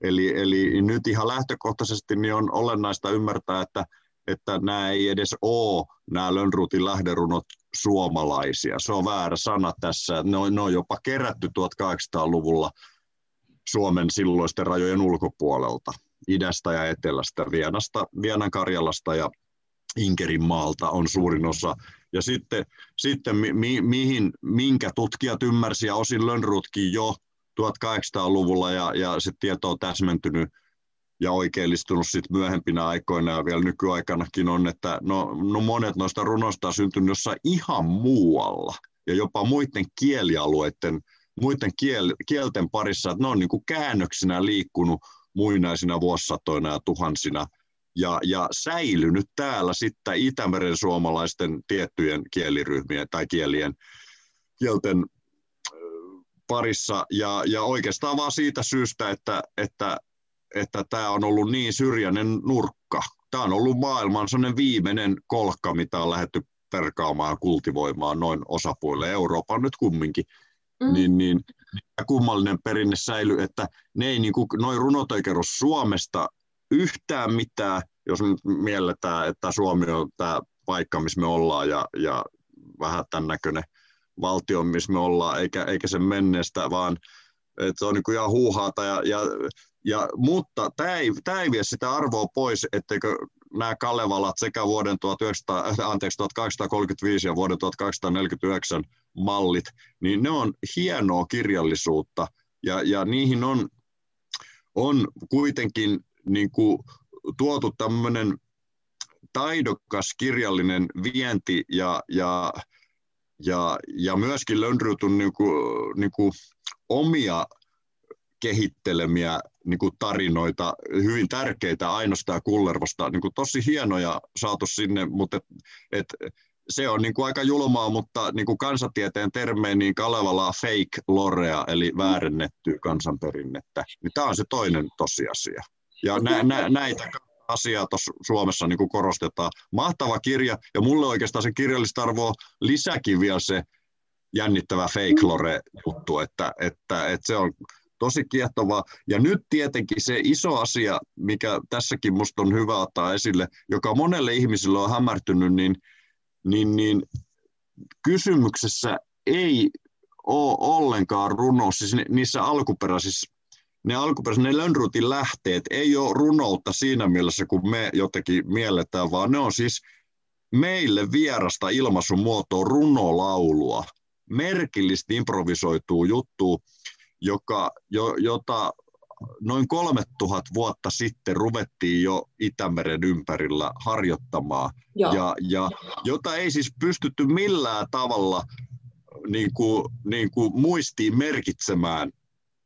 Eli, eli nyt ihan lähtökohtaisesti niin on olennaista ymmärtää, että, että nämä ei edes ole, nämä Lönnruutin lähderunot, suomalaisia. Se on väärä sana tässä. Ne on, ne on jopa kerätty 1800-luvulla Suomen silloisten rajojen ulkopuolelta, idästä ja etelästä, Vienasta, Vienan Karjalasta ja Inkerin maalta on suurin osa. Ja sitten, sitten mi, mihin, minkä tutkijat ymmärsi ja osin Lönnrutkin jo 1800-luvulla ja, ja se tieto on täsmentynyt ja oikeellistunut sit myöhempinä aikoina ja vielä nykyaikanakin on, että no, no monet noista runoista on syntynyt jossain ihan muualla ja jopa muiden kielialueiden, muiden kiel, kielten parissa, että ne on niin kuin käännöksinä liikkunut muinaisina vuosisatoina ja tuhansina ja, ja säilynyt täällä sitten Itämeren suomalaisten tiettyjen kieliryhmien tai kielien, kielten parissa ja, ja oikeastaan vaan siitä syystä, että, että että tämä on ollut niin syrjäinen nurkka. Tämä on ollut maailman sellainen viimeinen kolkka, mitä on lähdetty perkaamaan ja kultivoimaan noin osapuille. Euroopan nyt kumminkin. Mm. Niin, niin, kummallinen perinne säilyy, että ne ei, niin kuin, noin runot ei kerro Suomesta yhtään mitään, jos mielletään, että Suomi on tämä paikka, missä me ollaan ja, ja vähän tämän näköinen valtio, missä me ollaan, eikä, eikä sen menneestä, vaan että se on niin ihan huuhaata ja, ja ja, mutta tämä ei, tämä ei vie sitä arvoa pois, etteikö nämä Kalevalat sekä vuoden 1900, anteeksi, 1835 ja vuoden 1849 mallit, niin ne on hienoa kirjallisuutta ja, ja niihin on, on kuitenkin niin kuin, tuotu tämmöinen taidokas kirjallinen vienti ja, ja, ja, ja myöskin löndrytty niin kuin, niin kuin omia kehittelemiä niin kuin tarinoita, hyvin tärkeitä Ainosta ja Kullervosta, niin kuin tosi hienoja saatu sinne, mutta et, et, se on niin kuin aika julmaa, mutta niin kuin kansatieteen termein niin Kalevala fake lorea, eli väärennettyä kansanperinnettä. Niin tämä on se toinen tosiasia. Ja nä, nä, näitä asiaa tuossa Suomessa niin kuin korostetaan. Mahtava kirja, ja mulle oikeastaan se kirjallista arvoa lisäkin vielä se jännittävä fake lore juttu, että, että, että se on tosi kiehtovaa. Ja nyt tietenkin se iso asia, mikä tässäkin musta on hyvä ottaa esille, joka monelle ihmiselle on hämärtynyt, niin, niin, niin kysymyksessä ei ole ollenkaan runo, siis niissä alkuperäisissä ne alkuperäiset, ne Lönnrutin lähteet ei ole runoutta siinä mielessä, kun me jotenkin mielletään, vaan ne on siis meille vierasta ilmaisumuotoa runolaulua, merkillistä improvisoituu juttua, joka, jo, jota noin 3000 vuotta sitten ruvettiin jo Itämeren ympärillä harjoittamaan, ja, ja jota ei siis pystytty millään tavalla niin kuin, niin kuin muistiin merkitsemään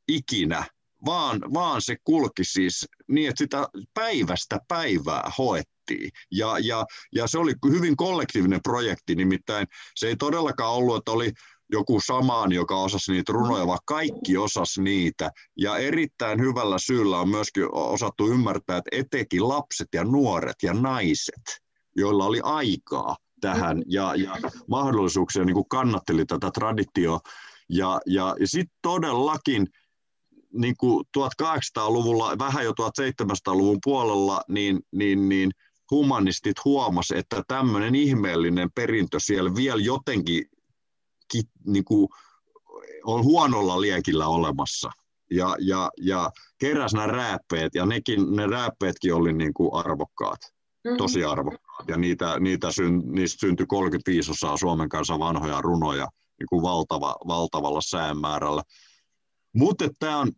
ikinä, vaan, vaan se kulki siis niin, että sitä päivästä päivää hoettiin. Ja, ja, ja se oli hyvin kollektiivinen projekti, nimittäin se ei todellakaan ollut, että oli joku samaan, joka osasi niitä runoja, vaan kaikki osas niitä. Ja erittäin hyvällä syyllä on myöskin osattu ymmärtää, että etenkin lapset ja nuoret ja naiset, joilla oli aikaa tähän ja, ja mahdollisuuksia niin kuin kannatteli tätä traditioa. Ja, ja, ja sitten todellakin niin kuin 1800-luvulla, vähän jo 1700-luvun puolella, niin, niin, niin humanistit huomasi, että tämmöinen ihmeellinen perintö siellä vielä jotenkin ki, niin kuin, on huonolla liekillä olemassa. Ja, ja, ja keräs nämä rääppeet, ja nekin, ne rääppeetkin oli niin kuin arvokkaat, mm-hmm. tosi arvokkaat. Ja niitä, niitä syn, niistä syntyi 35 osaa Suomen kanssa vanhoja runoja niin kuin valtava, valtavalla säänmäärällä. Mutta tämä on,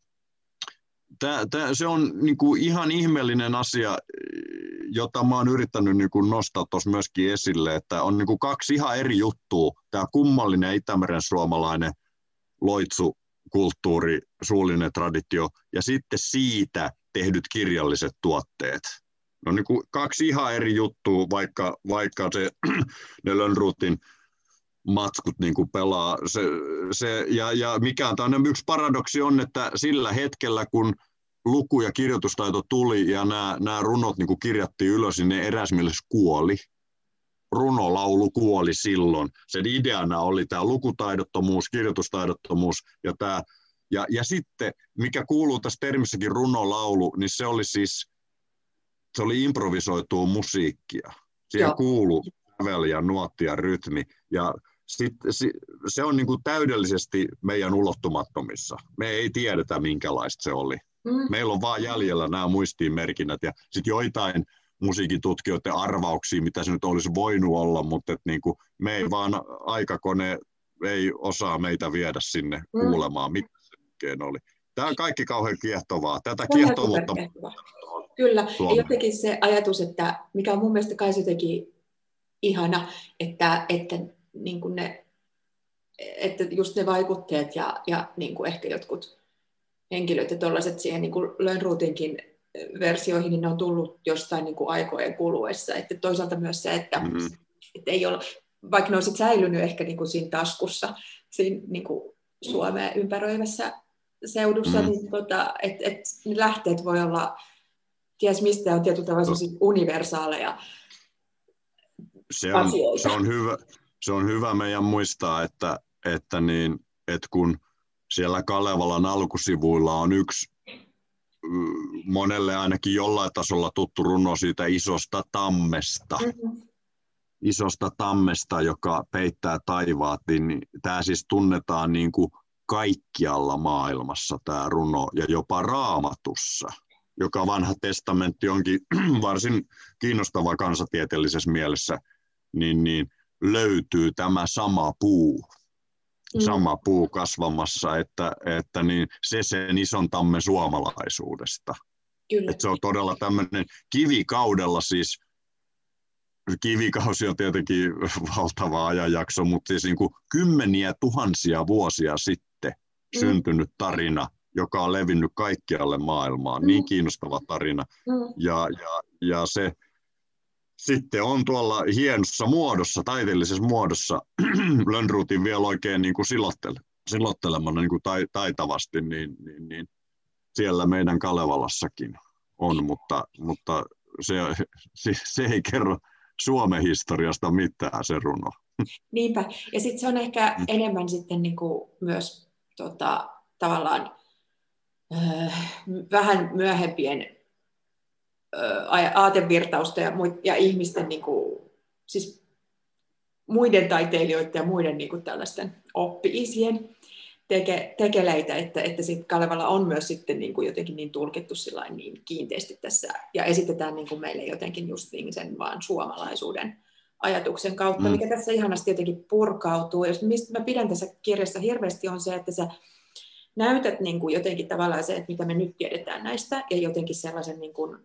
tää, tää, se on niin kuin ihan ihmeellinen asia, jota mä oon yrittänyt niin kuin nostaa tuossa myöskin esille, että on niin kuin kaksi ihan eri juttua. Tämä kummallinen Itämeren suomalainen loitsu, kulttuuri, suullinen traditio ja sitten siitä tehdyt kirjalliset tuotteet. No niin kuin kaksi ihan eri juttua, vaikka, vaikka se ne Lönnruutin matskut niin kuin pelaa. Se, se, ja, ja mikä on yksi paradoksi on, että sillä hetkellä, kun luku- ja kirjoitustaito tuli ja nämä, nämä runot niin kuin kirjattiin ylös, niin ne eräs mielessä kuoli. Runolaulu kuoli silloin. Sen ideana oli tämä lukutaidottomuus, kirjoitustaidottomuus ja tämä ja, ja sitten, mikä kuuluu tässä termissäkin runolaulu, niin se oli siis, se oli improvisoitua musiikkia. Siihen kuuluu sävel ja nuotti ja rytmi. Ja sit, se on niin kuin täydellisesti meidän ulottumattomissa. Me ei tiedetä, minkälaista se oli. Mm. Meillä on vaan jäljellä nämä muistiinmerkinnät ja sitten joitain musiikitutkijoiden arvauksia, mitä se nyt olisi voinut olla, mutta et niin kuin me ei vaan aikakone ei osaa meitä viedä sinne mm. kuulemaan, mitä se oli. Tämä on kaikki kauhean kiehtovaa. Tätä kiehtovuutta... Kyllä, ja jotenkin se ajatus, että mikä on mun mielestä kai jotenkin ihana, että, että, niin kuin ne, että just ne vaikutteet ja, ja niin kuin ehkä jotkut henkilöt ja tuollaiset siihen niin kuin Lönnruutinkin versioihin, niin ne on tullut jostain niin kuin aikojen kuluessa. Että toisaalta myös se, että, mm-hmm. että ei ole, vaikka ne olisivat säilynyt ehkä niin kuin siinä taskussa, siinä niin kuin Suomea ympäröivässä seudussa, mm. niin tota, että et ne lähteet voi olla ties mistä on tietyllä tavalla universaaleja se on, se on, hyvä, se on hyvä meidän muistaa, että, että, niin, että kun siellä Kalevalan alkusivuilla on yksi monelle ainakin jollain tasolla tuttu runo siitä isosta tammesta, mm-hmm. isosta tammesta, joka peittää taivaat, niin tämä siis tunnetaan niin kuin kaikkialla maailmassa tämä runo ja jopa raamatussa, joka vanha testamentti onkin varsin kiinnostava kansatieteellisessä mielessä, niin, niin löytyy tämä sama puu, mm. sama puu kasvamassa, että, että niin se sen ison tamme suomalaisuudesta. Kyllä. Että se on todella tämmöinen kivikaudella siis, kivikausi on tietenkin valtava ajanjakso, mutta siis niin kuin kymmeniä tuhansia vuosia sitten mm. syntynyt tarina, joka on levinnyt kaikkialle maailmaan. Mm. Niin kiinnostava tarina. Mm. Ja, ja, ja se sitten on tuolla hienossa muodossa, taiteellisessa muodossa, Lönnruutin vielä oikein niin kuin silottele, silottelemana niin kuin taitavasti, niin, niin, niin siellä meidän Kalevalassakin on, mutta, mutta se, se, se ei kerro Suomen historiasta mitään se runo. Niinpä, ja sitten se on ehkä mm. enemmän sitten niin kuin myös tota, tavallaan äh, vähän myöhempien aatevirtausta ja, ja ihmisten, niin kuin, siis muiden taiteilijoiden ja muiden niin kuin tällaisten oppi-isien teke, tekeleitä, että, että sit Kalevala on myös sitten niin kuin jotenkin niin tulkittu niin kiinteästi tässä ja esitetään niin kuin meille jotenkin just niin sen vaan suomalaisuuden ajatuksen kautta, mm. mikä tässä ihanasti jotenkin purkautuu. Ja mistä mä pidän tässä kirjassa hirveästi on se, että sä näytät niin kuin jotenkin tavallaan se, että mitä me nyt tiedetään näistä ja jotenkin sellaisen niin kuin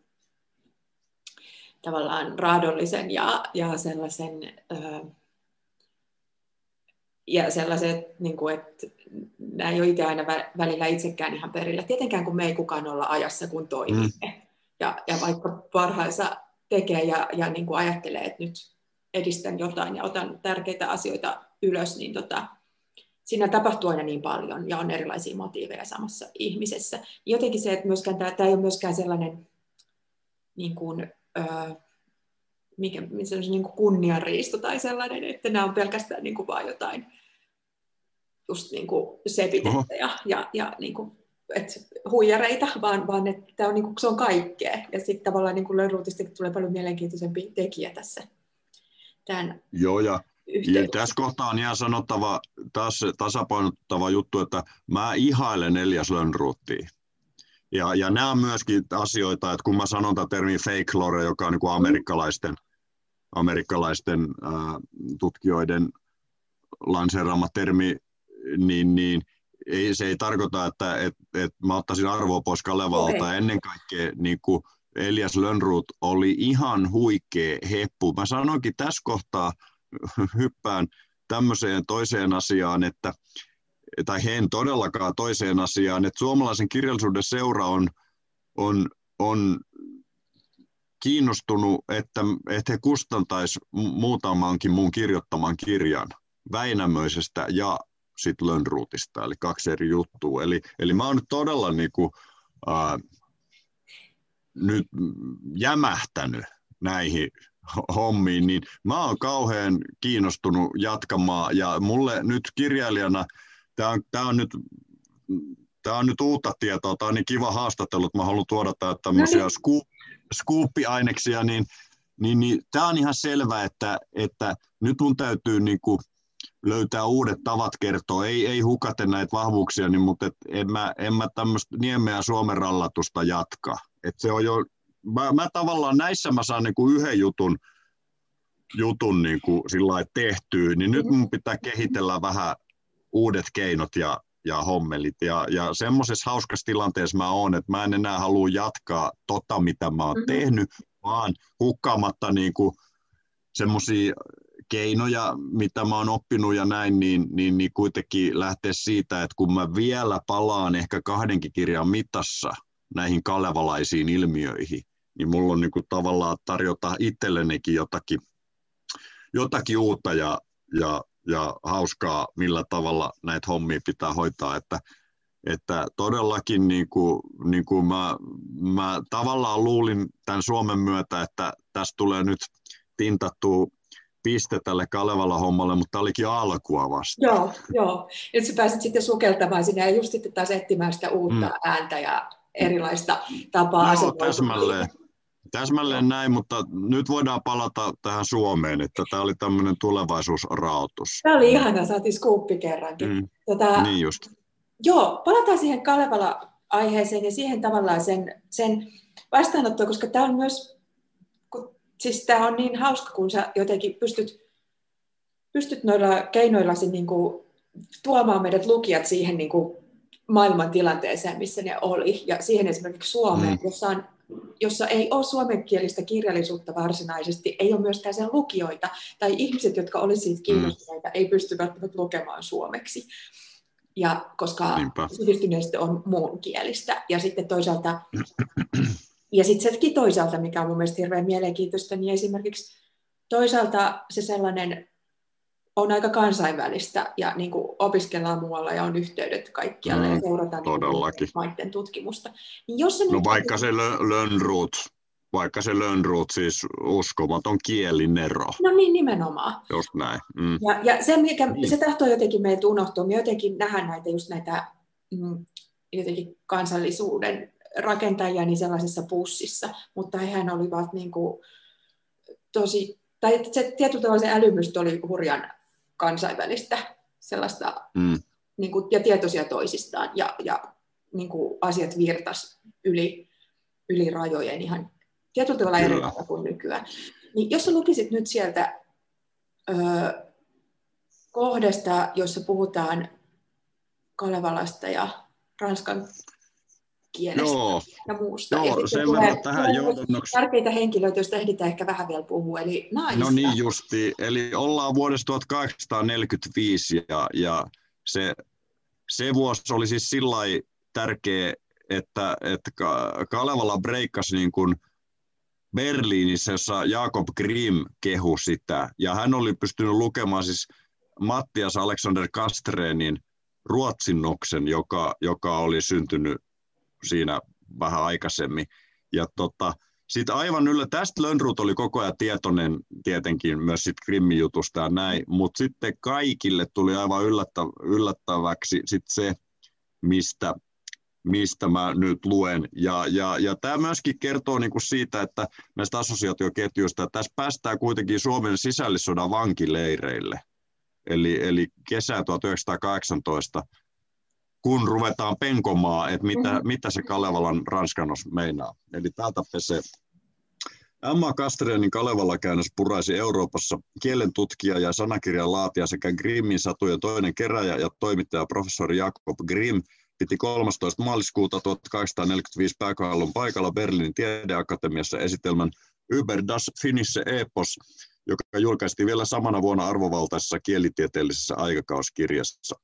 tavallaan raadollisen ja, ja sellaisen ö, ja sellaiset, niin kuin, että nämä ei ole itse aina välillä itsekään ihan perillä. Tietenkään kun me ei kukaan olla ajassa, kun toimimme. Mm. Ja, ja vaikka parhaansa tekee ja, ja niin kuin ajattelee, että nyt edistän jotain ja otan tärkeitä asioita ylös, niin tota, siinä tapahtuu aina niin paljon ja on erilaisia motiiveja samassa ihmisessä. Jotenkin se, että myöskään tämä, tämä ei ole myöskään sellainen niin kuin, mikä, missä on niin kuin kunnianriisto tai sellainen, että nämä on pelkästään niin kuin vaan jotain just niin kuin sepitettä ja, ja, ja niin kuin, et huijareita, vaan, vaan että tämä on, niin kuin, se on kaikkea. Ja sitten tavallaan niin Lönnruutista tulee paljon mielenkiintoisempi tekijä tässä. Tämän Joo, ja, ja tässä kohtaa on ihan sanottava, taas tasapainottava juttu, että mä ihailen Elias Lönnruuttia. Ja, ja nämä on myöskin asioita, että kun mä sanon tätä termiä fake lore, joka on niin kuin amerikkalaisten, amerikkalaisten ää, tutkijoiden lanseeraama termi, niin, niin ei, se ei tarkoita, että et, et mä ottaisin arvoa pois Kalevalta. Okay. Ennen kaikkea niin kuin Elias Lönnruut oli ihan huikea heppu. Mä sanoinkin tässä kohtaa, hyppään tämmöiseen toiseen asiaan, että tai he en todellakaan toiseen asiaan, että suomalaisen kirjallisuuden seura on, on, on kiinnostunut, että, että he kustantaisivat muutamankin muun kirjoittaman kirjan Väinämöisestä ja sitten Lönnruutista, eli kaksi eri juttua. Eli, eli mä oon nyt todella niin kuin, ää, nyt jämähtänyt näihin hommiin, niin mä oon kauhean kiinnostunut jatkamaan, ja mulle nyt kirjailijana – tämä on, tämä on nyt Tämä on nyt uutta tietoa, tämä on niin kiva haastattelu, että mä haluan tuoda tämmöisiä no niin. skuuppiaineksia, niin, niin, niin tämä on ihan selvä, että, että nyt mun täytyy niin kuin löytää uudet tavat kertoa, ei, ei hukata näitä vahvuuksia, niin, mutta et en mä, en mä tämmöistä niemeä Suomen rallatusta jatka. Et se on jo, mä, mä tavallaan näissä mä saan niin kuin yhden jutun, jutun niin kuin sillä tehtyä, niin nyt mun pitää kehitellä vähän uudet keinot ja, ja hommelit. Ja, ja semmoisessa hauskassa tilanteessa mä oon, että mä en enää halua jatkaa tota, mitä mä oon mm-hmm. tehnyt, vaan hukkaamatta niin kuin semmoisia keinoja, mitä mä oon oppinut ja näin, niin, niin, niin kuitenkin lähteä siitä, että kun mä vielä palaan ehkä kahdenkin kirjan mitassa näihin kalevalaisiin ilmiöihin, niin mulla on niin kuin tavallaan tarjota itsellenikin jotakin, jotakin uutta ja, ja, ja hauskaa, millä tavalla näitä hommia pitää hoitaa, että, että todellakin niin kuin, niin kuin mä, mä tavallaan luulin tämän Suomen myötä, että tästä tulee nyt tintattua piste tälle Kalevala hommalle, mutta tämä olikin alkua vasta. Joo, joo. Nyt sä pääsit sitten sukeltamaan sinne ja just sitten taas etsimään sitä uutta mm. ääntä ja erilaista tapaa no, täsmälleen. Täsmälleen näin, mutta nyt voidaan palata tähän Suomeen, että tämä oli tämmöinen tulevaisuusraotus. Tämä oli ihana, saatiin skuuppi kerrankin. Mm. Tota, niin just. Joo, palataan siihen Kalevala-aiheeseen ja siihen tavallaan sen, sen vastaanottoon, koska tämä on myös siis tämä on niin hauska, kun sä jotenkin pystyt, pystyt noilla keinoillasi niin kuin tuomaan meidät lukijat siihen niin kuin maailman tilanteeseen, missä ne oli, ja siihen esimerkiksi Suomeen, mm. jossa, on, jossa ei ole suomenkielistä kirjallisuutta varsinaisesti, ei ole myöskään sen lukijoita, tai ihmiset, jotka olisivat mm. kiinnostuneita, mm. ei pysty välttämättä lukemaan suomeksi. Ja koska sivistyneistö on muunkielistä. Ja sitten toisaalta ja sitten sekin toisaalta, mikä on mun mielestä hirveän mielenkiintoista, niin esimerkiksi toisaalta se sellainen on aika kansainvälistä ja niin kuin opiskellaan muualla ja on yhteydet kaikkialle mm, ja seurataan niin todellakin. maiden tutkimusta. Niin jos se no nyt... vaikka se Lönnruut, vaikka se Lönnruut, siis uskomaton kielinero. No niin, nimenomaan. Just näin. Mm. Ja, ja se, mikä, niin. se tahtoo jotenkin meiltä unohtua, me jotenkin nähdään näitä just näitä mm, jotenkin kansallisuuden rakentajia niin sellaisessa pussissa, mutta hehän olivat niin kuin tosi, tai se tietyllä tavalla se älymys oli hurjan kansainvälistä sellaista, mm. niin kuin, ja tietoisia toisistaan, ja, ja niin kuin asiat virtas yli, yli rajojen ihan tietyllä tavalla eri tavalla kuin nykyään. Niin jos sä lukisit nyt sieltä ö, kohdasta, jossa puhutaan Kalevalasta ja Ranskan kielestä Joo. ja muusta. Joo, ja sen verran tähän johdannoksi. Tärkeitä henkilöitä, joista ehditään ehkä vähän vielä puhua, eli naista. No niin justi, eli ollaan vuodesta 1845 ja, ja se, se vuosi oli siis sillä tärkeä, että, että Kalevala breikkasi niin kuin Berliinissä, jossa Jakob Grimm kehu sitä, ja hän oli pystynyt lukemaan siis Mattias Alexander Kastrenin ruotsinnoksen, joka, joka oli syntynyt siinä vähän aikaisemmin. Ja tota, sitten aivan yllä, tästä Lönnrut oli koko ajan tietoinen tietenkin myös sit Grimmin jutusta ja näin, mutta sitten kaikille tuli aivan yllättä, yllättäväksi sit se, mistä, mistä mä nyt luen. Ja, ja, ja tämä myöskin kertoo niinku siitä, että näistä assosiaatioketjuista, että tässä päästään kuitenkin Suomen sisällissodan vankileireille. Eli, eli kesä 1918 kun ruvetaan penkomaan, että mitä, mm-hmm. mitä se Kalevalan ranskanos meinaa. Eli täältä pesee. Emma Kastrenin Kalevala käännös puraisi Euroopassa kielentutkija ja sanakirjan laatija sekä Grimmin satujen toinen keräjä ja toimittaja professori Jakob Grimm piti 13. maaliskuuta 1845 pääkallon paikalla Berliinin tiedeakatemiassa esitelmän Über das Finnische Epos, joka julkaistiin vielä samana vuonna arvovaltaisessa kielitieteellisessä aikakauskirjassa.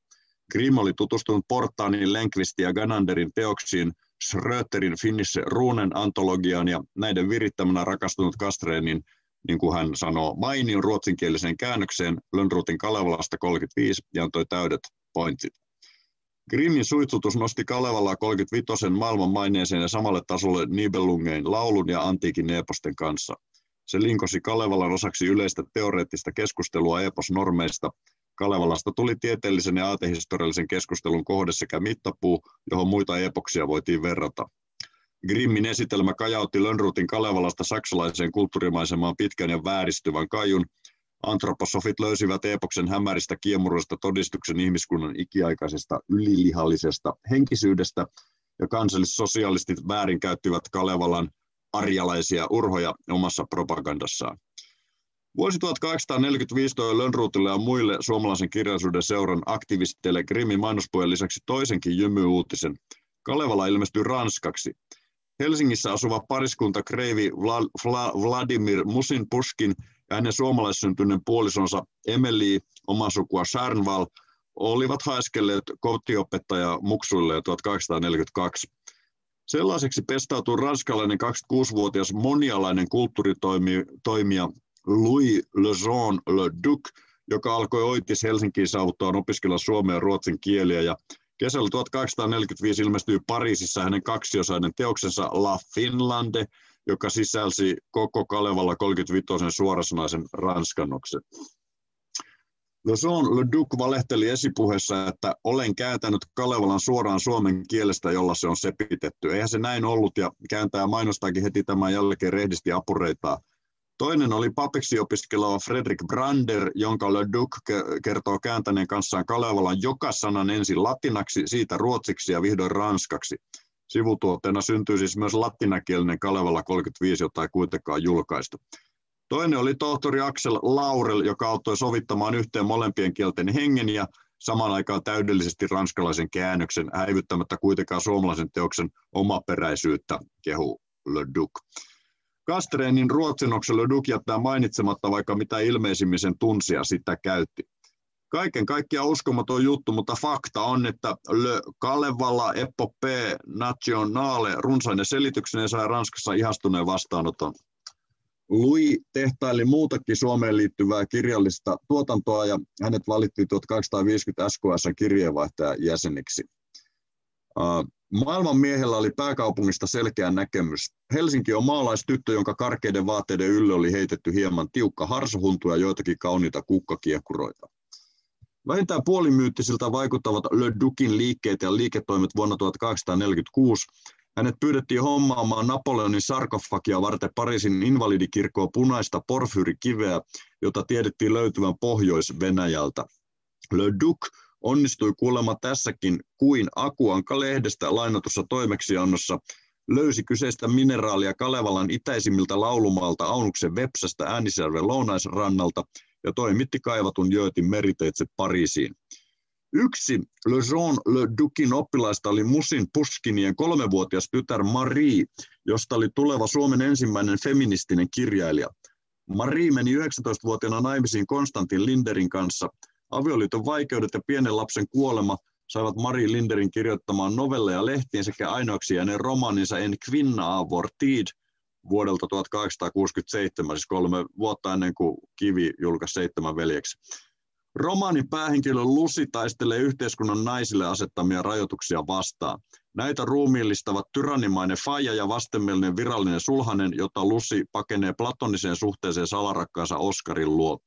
Grimm oli tutustunut Portaanin, Lenkvistin ja Gananderin teoksiin, Schröterin Finnish Runen antologiaan ja näiden virittämänä rakastunut Kastreenin, niin kuin hän sanoo, mainion ruotsinkieliseen käännökseen Lönnruutin Kalevalasta 35 ja antoi täydet pointit. Grimmin suitsutus nosti Kalevalaa 35 maailman maineeseen ja samalle tasolle Nibelungein laulun ja antiikin eposten kanssa. Se linkosi Kalevalan osaksi yleistä teoreettista keskustelua eposnormeista Kalevalasta tuli tieteellisen ja aatehistoriallisen keskustelun kohde sekä mittapuu, johon muita epoksia voitiin verrata. Grimmin esitelmä kajautti Lönnrutin Kalevalasta saksalaiseen kulttuurimaisemaan pitkän ja vääristyvän kajun. Antroposofit löysivät epoksen hämäristä kiemuroista todistuksen ihmiskunnan ikiaikaisesta ylilihallisesta henkisyydestä ja kansallissosialistit väärinkäyttivät Kalevalan arjalaisia urhoja omassa propagandassaan. Vuosi 1845 toi Lönnruutille ja muille suomalaisen kirjallisuuden seuran aktivisteille Grimmin mainospuolen lisäksi toisenkin jymyuutisen. Kalevala ilmestyi ranskaksi. Helsingissä asuva pariskunta kreivi Vladimir Musin Puskin ja hänen suomalaissyntyinen puolisonsa Emeli, oma sukua Särnval, olivat haiskelleet kotiopettaja muksuille 1842. Sellaiseksi pestautui ranskalainen 26-vuotias monialainen kulttuuritoimija Louis Lejean Le Duc, joka alkoi oitis Helsinkiin saavuttaan opiskella suomea ja ruotsin kieliä ja kesällä 1845 ilmestyi Pariisissa hänen kaksiosainen teoksensa La Finlande, joka sisälsi koko Kalevalla 35 suorasanaisen ranskannoksen. Lejean Le Duc valehteli esipuheessa, että olen kääntänyt Kalevalan suoraan suomen kielestä, jolla se on sepitetty. Eihän se näin ollut ja kääntää mainostaakin heti tämän jälkeen rehdisti apureitaa. Toinen oli papiksi opiskeleva Fredrik Brander, jonka Le Duc kertoo kääntäneen kanssaan Kalevalan joka sanan ensin latinaksi, siitä ruotsiksi ja vihdoin ranskaksi. Sivutuotteena syntyy siis myös latinakielinen Kalevala 35, jota ei kuitenkaan julkaistu. Toinen oli tohtori Axel Laurel, joka auttoi sovittamaan yhteen molempien kielten hengen ja samaan aikaan täydellisesti ranskalaisen käännöksen, häivyttämättä kuitenkaan suomalaisen teoksen omaperäisyyttä, kehu Le Duc. Kastreenin ruotsinoksella Duk jättää mainitsematta, vaikka mitä ilmeisimmin sen tunsia sitä käytti. Kaiken kaikkiaan uskomaton juttu, mutta fakta on, että Le Kalevala Epopee Nationale runsainen selityksen sai Ranskassa ihastuneen vastaanoton. Louis tehtaili muutakin Suomeen liittyvää kirjallista tuotantoa ja hänet valittiin 1850 SKS kirjeenvaihtajan jäseniksi. Maailman miehellä oli pääkaupungista selkeä näkemys. Helsinki on maalaistyttö, jonka karkeiden vaatteiden ylle oli heitetty hieman tiukka harsuhuntu ja joitakin kauniita kukkakiekuroita. Vähintään puolimyyttisiltä vaikuttavat Le Dukin liikkeet ja liiketoimet vuonna 1846. Hänet pyydettiin hommaamaan Napoleonin sarkofagia varten Pariisin invalidikirkkoa punaista porfyrikiveä, jota tiedettiin löytyvän Pohjois-Venäjältä. Le Duc onnistui kuulemma tässäkin kuin Akuanka-lehdestä lainatussa toimeksiannossa, löysi kyseistä mineraalia Kalevalan itäisimmiltä laulumaalta Aunuksen Vepsästä Äänisjärven lounaisrannalta ja toimitti kaivatun jöötin meriteitse Pariisiin. Yksi Le Jean Le Ducin oppilaista oli Musin Puskinien kolmevuotias tytär Marie, josta oli tuleva Suomen ensimmäinen feministinen kirjailija. Marie meni 19-vuotiaana naimisiin Konstantin Linderin kanssa – Avioliiton vaikeudet ja pienen lapsen kuolema saivat Mari Linderin kirjoittamaan novelleja lehtiin sekä ainoaksi jääneen romaaninsa En kvinna av tid vuodelta 1867, siis kolme vuotta ennen kuin Kivi julkaisi Seitsemän veljeksi. Romaanin päähenkilö Lusi taistelee yhteiskunnan naisille asettamia rajoituksia vastaan. Näitä ruumiillistavat tyrannimainen faija ja vastenmielinen virallinen sulhanen, jota Lusi pakenee platoniseen suhteeseen salarakkaansa Oskarin luo.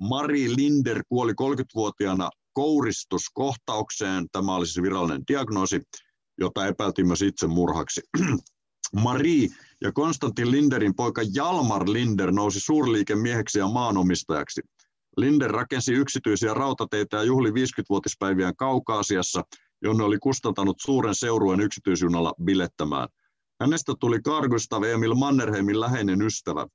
Mari Linder kuoli 30-vuotiaana kouristuskohtaukseen. Tämä oli siis virallinen diagnoosi, jota epäiltiin myös itsemurhaksi. Marie ja Konstantin Linderin poika Jalmar Linder nousi suurliikemieheksi ja maanomistajaksi. Linder rakensi yksityisiä rautateitä ja juhli 50-vuotispäiviään Kaukaasiassa, jonne oli kustantanut suuren seurueen yksityisjunalla bilettämään. Hänestä tuli Carl Gustav Emil Mannerheimin läheinen ystävä.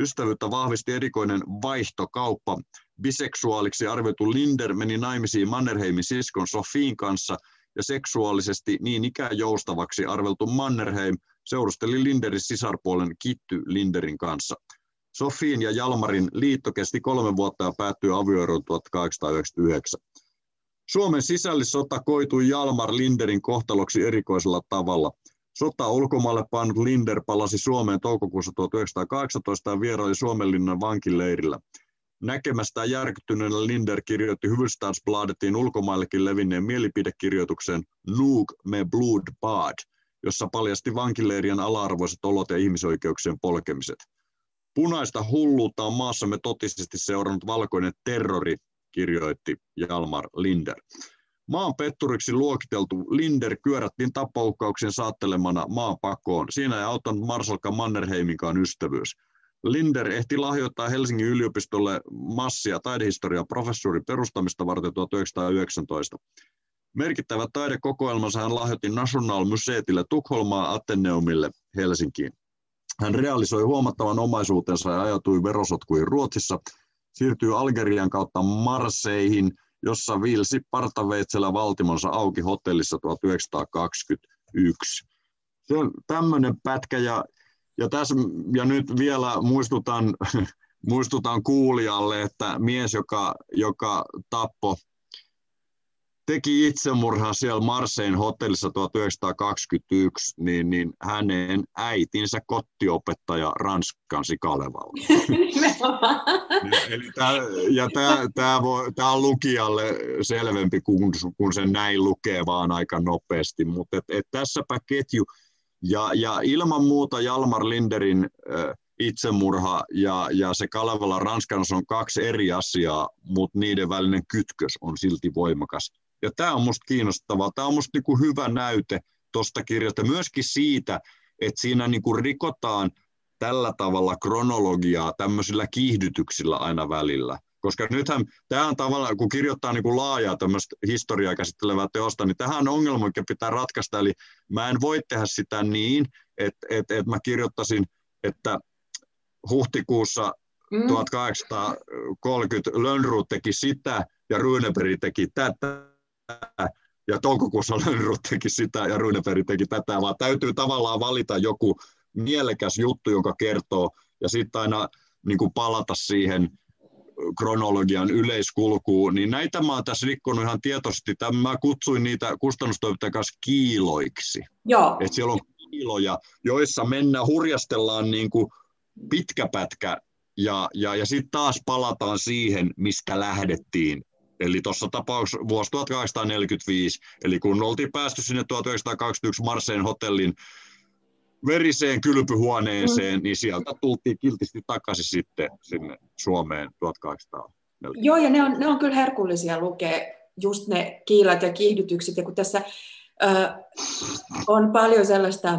Ystävyyttä vahvisti erikoinen vaihtokauppa. Biseksuaaliksi arvioitu Linder meni naimisiin Mannerheimin siskon Sofiin kanssa ja seksuaalisesti niin ikään joustavaksi arveltu Mannerheim seurusteli Linderin sisarpuolen Kitty Linderin kanssa. Sofiin ja Jalmarin liitto kesti kolme vuotta ja päättyi avioeroon 1899. Suomen sisällissota koitui Jalmar Linderin kohtaloksi erikoisella tavalla – Sota ulkomaille painut Linder palasi Suomeen toukokuussa 1918 ja vieraili Suomenlinnan vankileirillä. Näkemästään järkyttyneenä Linder kirjoitti Hufvudstadsbladetin ulkomaillekin levinneen mielipidekirjoituksen Nuuk me blood bad, jossa paljasti vankileirien ala-arvoiset olot ja ihmisoikeuksien polkemiset. Punaista hulluutta on maassamme totisesti seurannut valkoinen terrori, kirjoitti Jalmar Linder. Maan petturiksi luokiteltu Linder kyörättiin tappouhkauksen saattelemana maan pakoon. Siinä ei auttanut Marsalka Mannerheiminkaan ystävyys. Linder ehti lahjoittaa Helsingin yliopistolle massia taidehistorian professuurin perustamista varten 1919. Merkittävät taidekokoelmansa hän lahjoitti National Museetille Tukholmaa Ateneumille Helsinkiin. Hän realisoi huomattavan omaisuutensa ja ajatui verosotkuihin Ruotsissa, siirtyi Algerian kautta Marseihin, jossa viilsi partaveitsellä valtimonsa auki hotellissa 1921. Se on tämmöinen pätkä ja, ja, tässä, ja nyt vielä muistutan, muistutan kuulijalle, että mies, joka, joka tappoi teki itsemurhan siellä Marsein hotellissa 1921, niin, niin hänen äitinsä kottiopettaja ranskansi Kalevalla. Eli tää, ja tämä on lukijalle selvempi, kun, kun se näin lukee vaan aika nopeasti, mutta et, et tässäpä ketju. Ja, ja ilman muuta Jalmar Linderin äh, itsemurha ja, ja se Kalevala Ranskans on kaksi eri asiaa, mutta niiden välinen kytkös on silti voimakas. Ja tämä on minusta kiinnostavaa. Tämä on minusta niinku hyvä näyte tuosta kirjasta. Myöskin siitä, että siinä niinku rikotaan tällä tavalla kronologiaa tämmöisillä kiihdytyksillä aina välillä. Koska nythän tämä on tavallaan, kun kirjoittaa niin kuin laajaa tämmöistä historiaa käsittelevää teosta, niin tähän on ongelma, mikä pitää ratkaista. Eli mä en voi tehdä sitä niin, että, että, että mä kirjoittaisin, että huhtikuussa mm. 1830 Lönnruut teki sitä ja Runeberg teki tätä ja toukokuussa Lönnrot teki sitä ja Runeberg teki tätä, vaan täytyy tavallaan valita joku mielekäs juttu, joka kertoo, ja sitten aina niin kuin palata siihen kronologian yleiskulkuun, niin näitä mä oon tässä rikkonut ihan tietoisesti. Tämä, mä kutsuin niitä kustannustoimittajan kanssa kiiloiksi. Joo. Et siellä on kiiloja, joissa mennään, hurjastellaan niin kuin pitkä pätkä ja, ja, ja sitten taas palataan siihen, mistä lähdettiin Eli tuossa tapauksessa vuosi 1845, eli kun oltiin päästy sinne 1921 Marseille hotellin veriseen kylpyhuoneeseen, mm. niin sieltä tultiin kiltisti takaisin sitten sinne Suomeen 1840. Joo, ja ne on, ne on kyllä herkullisia lukea, just ne kiilat ja kiihdytykset, ja kun tässä ö, on paljon sellaista,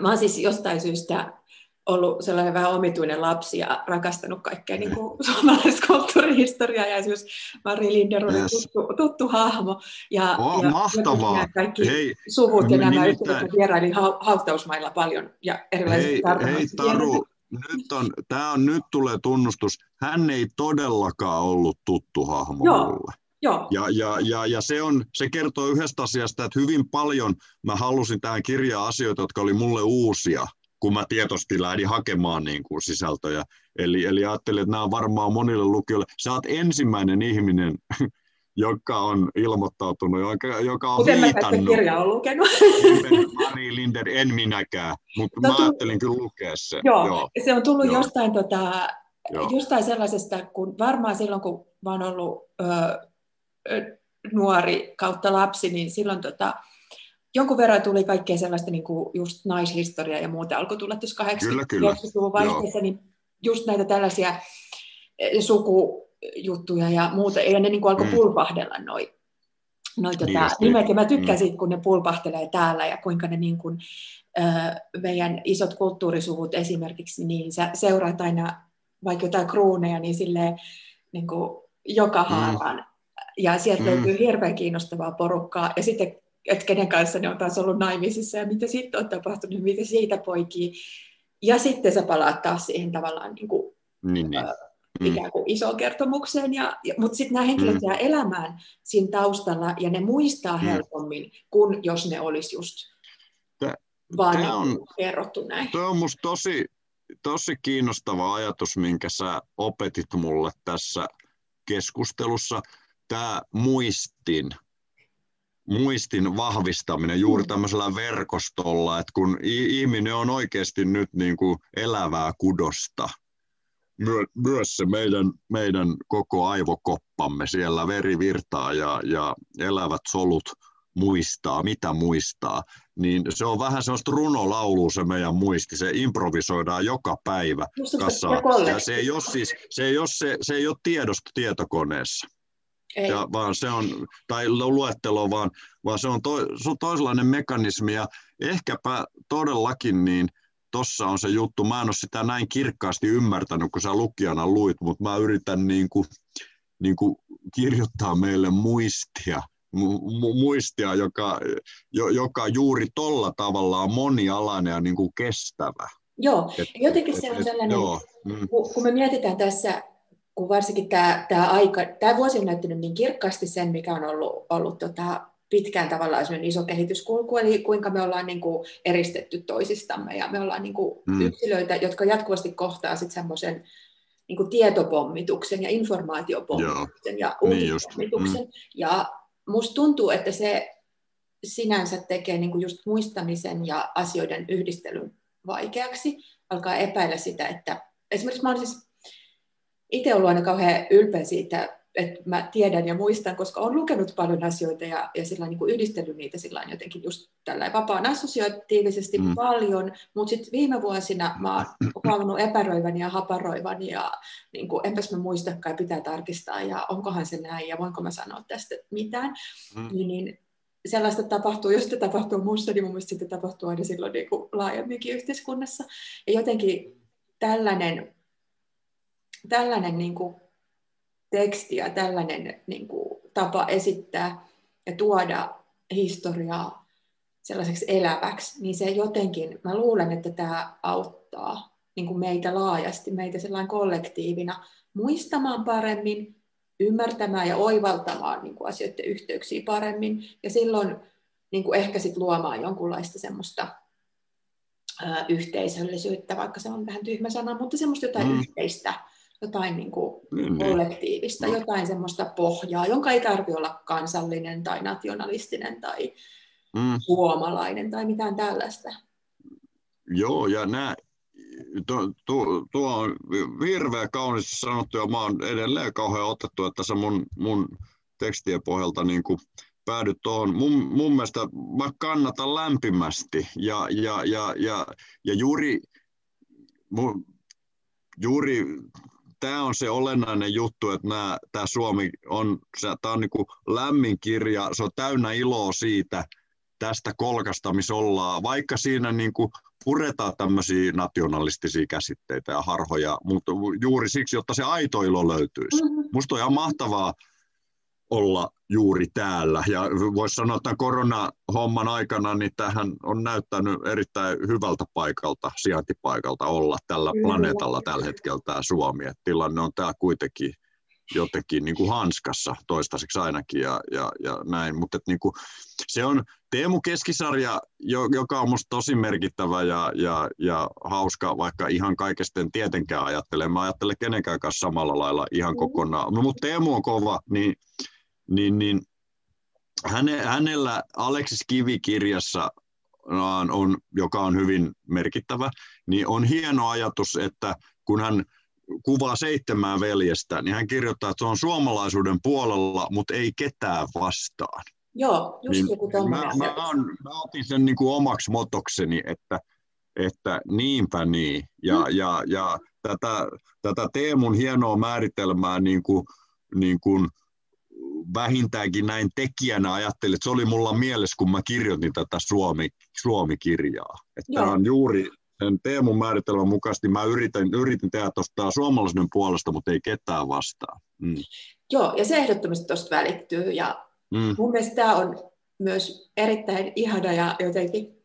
mä oon siis jostain syystä ollut sellainen vähän omituinen lapsi ja rakastanut kaikkea niin kuin suomalaista kulttuurihistoriaa ja esimerkiksi Mari Linder oli yes. tuttu, tuttu hahmo. Ja, oh, ja mahtavaa! Kaikki Hei, suvut ja nämä ystävät vieraili hautausmailla paljon ja erilaisissa Hei, hei Taru, nyt, on, tää on, nyt tulee tunnustus. Hän ei todellakaan ollut tuttu hahmo Joo. mulle. Joo. Ja, ja, ja, ja se, on, se kertoo yhdestä asiasta, että hyvin paljon mä halusin tähän kirjaan asioita, jotka oli mulle uusia – kun mä tietoisesti lähdin hakemaan niin kuin sisältöjä. Eli, eli ajattelin, että nämä on varmaan monille lukijoille. Sä oot ensimmäinen ihminen, joka on ilmoittautunut, joka, joka on Kuten viitannut. Kuten mä lukenut. Mari Linder, en minäkään, mutta no, mä tullut, ajattelin kyllä lukea se. Joo, joo. se on tullut joo. jostain, tota, jostain sellaisesta, kun varmaan silloin, kun mä oon ollut ö, ö, nuori kautta lapsi, niin silloin tota, jonkun verran tuli kaikkea sellaista niin kuin just naishistoriaa ja muuta alkoi tulla tuossa 80-luvun vaihteessa, niin just näitä tällaisia eh, sukujuttuja ja muuta, ja ne niin kuin alkoi mm. pulpahdella noin noi, tota, niin nimet, ja mä tykkään mm. siitä, kun ne pulpahtelee täällä, ja kuinka ne niin kuin, äh, meidän isot kulttuurisuvut esimerkiksi, niin sä seuraat aina vaikka jotain kruuneja, niin silleen niin kuin joka haaraan, mm. ja sieltä mm. löytyy hirveän kiinnostavaa porukkaa, ja sitten että kenen kanssa ne on taas ollut naimisissa ja mitä sitten on tapahtunut, mitä siitä poikii. Ja sitten sä palaat taas siihen tavallaan niin kuin, niin, niin. Äh, ikään kuin isoon kertomukseen, ja, ja, mutta sitten nämä henkilöt mm. jää elämään siinä taustalla ja ne muistaa mm. helpommin kuin jos ne olisi just Tää, vaan tää on, kerrottu näin. Tuo on musta tosi, tosi kiinnostava ajatus, minkä sä opetit mulle tässä keskustelussa. Tämä muistin muistin vahvistaminen juuri mm. tämmöisellä verkostolla, että kun ihminen on oikeasti nyt niin kuin elävää kudosta, My, myös se meidän, meidän koko aivokoppamme, siellä veri virtaa ja, ja elävät solut muistaa, mitä muistaa, niin se on vähän sellaista runolaulua se meidän muisti, se improvisoidaan joka päivä kassaan. Ja se ei ole, siis, se ei ole, se, se ei ole tiedosto tietokoneessa. Ja vaan se on, tai luettelo, vaan, vaan se on, to, se on toisenlainen mekanismi ja ehkäpä todellakin niin tossa on se juttu. Mä en ole sitä näin kirkkaasti ymmärtänyt, kun sä lukijana luit, mutta mä yritän niin kuin, niin kuin kirjoittaa meille muistia, mu- muistia joka, jo, joka juuri tolla tavalla on monialainen ja niin kuin kestävä. Joo, et, jotenkin et, se on sellainen, joo, mm. kun me mietitään tässä, kun varsinkin tämä, tämä aika, tämä vuosi on näyttänyt niin kirkkaasti sen, mikä on ollut, ollut tota, pitkään tavallaan iso kehityskulku, eli kuinka me ollaan niin kuin eristetty toisistamme ja me ollaan niin kuin mm. yksilöitä, jotka jatkuvasti kohtaa sitten semmoisen niin kuin tietopommituksen ja informaatiopommituksen Joo. ja niin uutispommituksen. Mm. Ja musta tuntuu, että se sinänsä tekee niin kuin just muistamisen ja asioiden yhdistelyn vaikeaksi. Alkaa epäillä sitä, että esimerkiksi mä olen siis itse ollut aina kauhean ylpeä siitä, että mä tiedän ja muistan, koska olen lukenut paljon asioita ja, ja sillä niin kuin yhdistellyt niitä sillä jotenkin just tällä vapaan assosiatiivisesti mm. paljon, mutta sitten viime vuosina mä oon huomannut epäröiväni ja haparoivani ja niin kuin, enpäs mä muistakaan, pitää tarkistaa ja onkohan se näin ja voinko mä sanoa tästä mitään, mm. niin, niin sellaista tapahtuu, jos se tapahtuu muussa, niin mun mielestä sitten tapahtuu aina silloin niin kuin laajemminkin yhteiskunnassa. Ja jotenkin tällainen, tällainen niin kuin teksti ja tällainen niin kuin, tapa esittää ja tuoda historiaa sellaiseksi eläväksi, niin se jotenkin, mä luulen, että tämä auttaa niin kuin meitä laajasti, meitä sellainen kollektiivina muistamaan paremmin, ymmärtämään ja oivaltamaan niin kuin asioiden yhteyksiä paremmin, ja silloin niin kuin ehkä sit luomaan jonkunlaista semmoista yhteisöllisyyttä, vaikka se on vähän tyhmä sana, mutta semmoista jotain mm. yhteistä, jotain niin kuin niin, niin. kollektiivista, no. jotain semmoista pohjaa, jonka ei tarvitse olla kansallinen tai nationalistinen tai mm. suomalainen tai mitään tällaista. Joo, ja nämä, tuo, tuo, tuo on hirveä kauniisti sanottu, ja mä oon edelleen kauhean otettu, että se mun, mun tekstien pohjalta niin kuin päädyt tuohon. Mun, mun mielestä mä kannatan lämpimästi, ja, ja, ja, ja, ja juuri, mun, juuri tämä on se olennainen juttu, että tämä Suomi on, tämä on niin kuin lämmin kirja, se on täynnä iloa siitä, tästä kolkasta, missä ollaan, vaikka siinä niin kuin puretaan tämmöisiä nationalistisia käsitteitä ja harhoja, mutta juuri siksi, jotta se aito ilo löytyisi. Mm-hmm. Musta on ihan mahtavaa olla juuri täällä. Ja voisi sanoa, että koronahomman aikana niin tähän on näyttänyt erittäin hyvältä paikalta, sijaintipaikalta olla tällä planeetalla tällä hetkellä tämä Suomi. Et tilanne on tämä kuitenkin jotenkin niin kuin hanskassa toistaiseksi ainakin ja, ja, ja näin. Mutta niin kuin, se on Teemu Keskisarja, joka on minusta tosi merkittävä ja, ja, ja hauska, vaikka ihan kaikesten tietenkään ajattelen. Mä ajattelen kenenkään kanssa samalla lailla ihan mm. kokonaan. No, mutta Teemu on kova, niin niin, niin häne, hänellä Aleksis Kivi-kirjassa on, joka on hyvin merkittävä, niin on hieno ajatus, että kun hän kuvaa seitsemää veljestä, niin hän kirjoittaa, että se on suomalaisuuden puolella, mutta ei ketään vastaan. Joo, just niin joku mä, mä, on, mä otin sen niin kuin omaksi motokseni, että, että niinpä niin. Ja, mm. ja, ja tätä, tätä Teemun hienoa määritelmää niin kuin, niin kuin vähintäänkin näin tekijänä ajattelin, että se oli mulla mielessä, kun mä kirjoitin tätä Suomi, Suomi-kirjaa. Että tämä on juuri sen Teemun määritelmän mukaisesti, mä yritin, yritin tehdä tuosta suomalaisen puolesta, mutta ei ketään vastaan. Mm. Joo, ja se ehdottomasti tuosta välittyy, ja mm. mun mielestä tämä on myös erittäin ihana ja jotenkin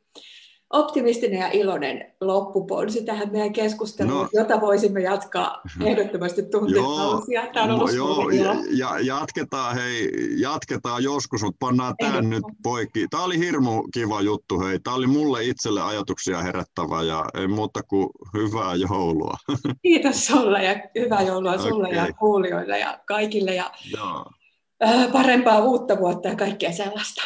optimistinen ja iloinen loppuponsi tähän meidän keskusteluun, no, jota voisimme jatkaa ehdottomasti tuntikausia. Tämä on ollut joo, ja, ja, jatketaan, hei, jatketaan joskus, mutta pannaan tämä nyt poikki. Tämä oli hirmu kiva juttu, hei. Tämä oli mulle itselle ajatuksia herättävä ja ei muuta kuin hyvää joulua. Kiitos sulle ja hyvää joulua okay. sulle ja kuulijoille ja kaikille ja joo. Äh, parempaa uutta vuotta ja kaikkea sellaista.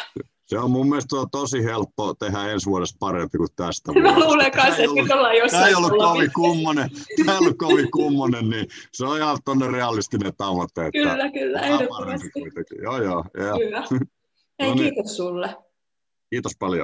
Se on mun mielestä tosi helppo tehdä ensi vuodesta parempi kuin tästä Mä luulen kanssa, että nyt ollaan jossain. Tämä ei ollut kovin kummonen, tämä ei ollut kovin kummonen, niin se on ihan tuonne realistinen tavoite. Että kyllä, kyllä, ehdottomasti. Joo, joo. joo. Hyvä. Hei, no niin. kiitos sulle. Kiitos paljon.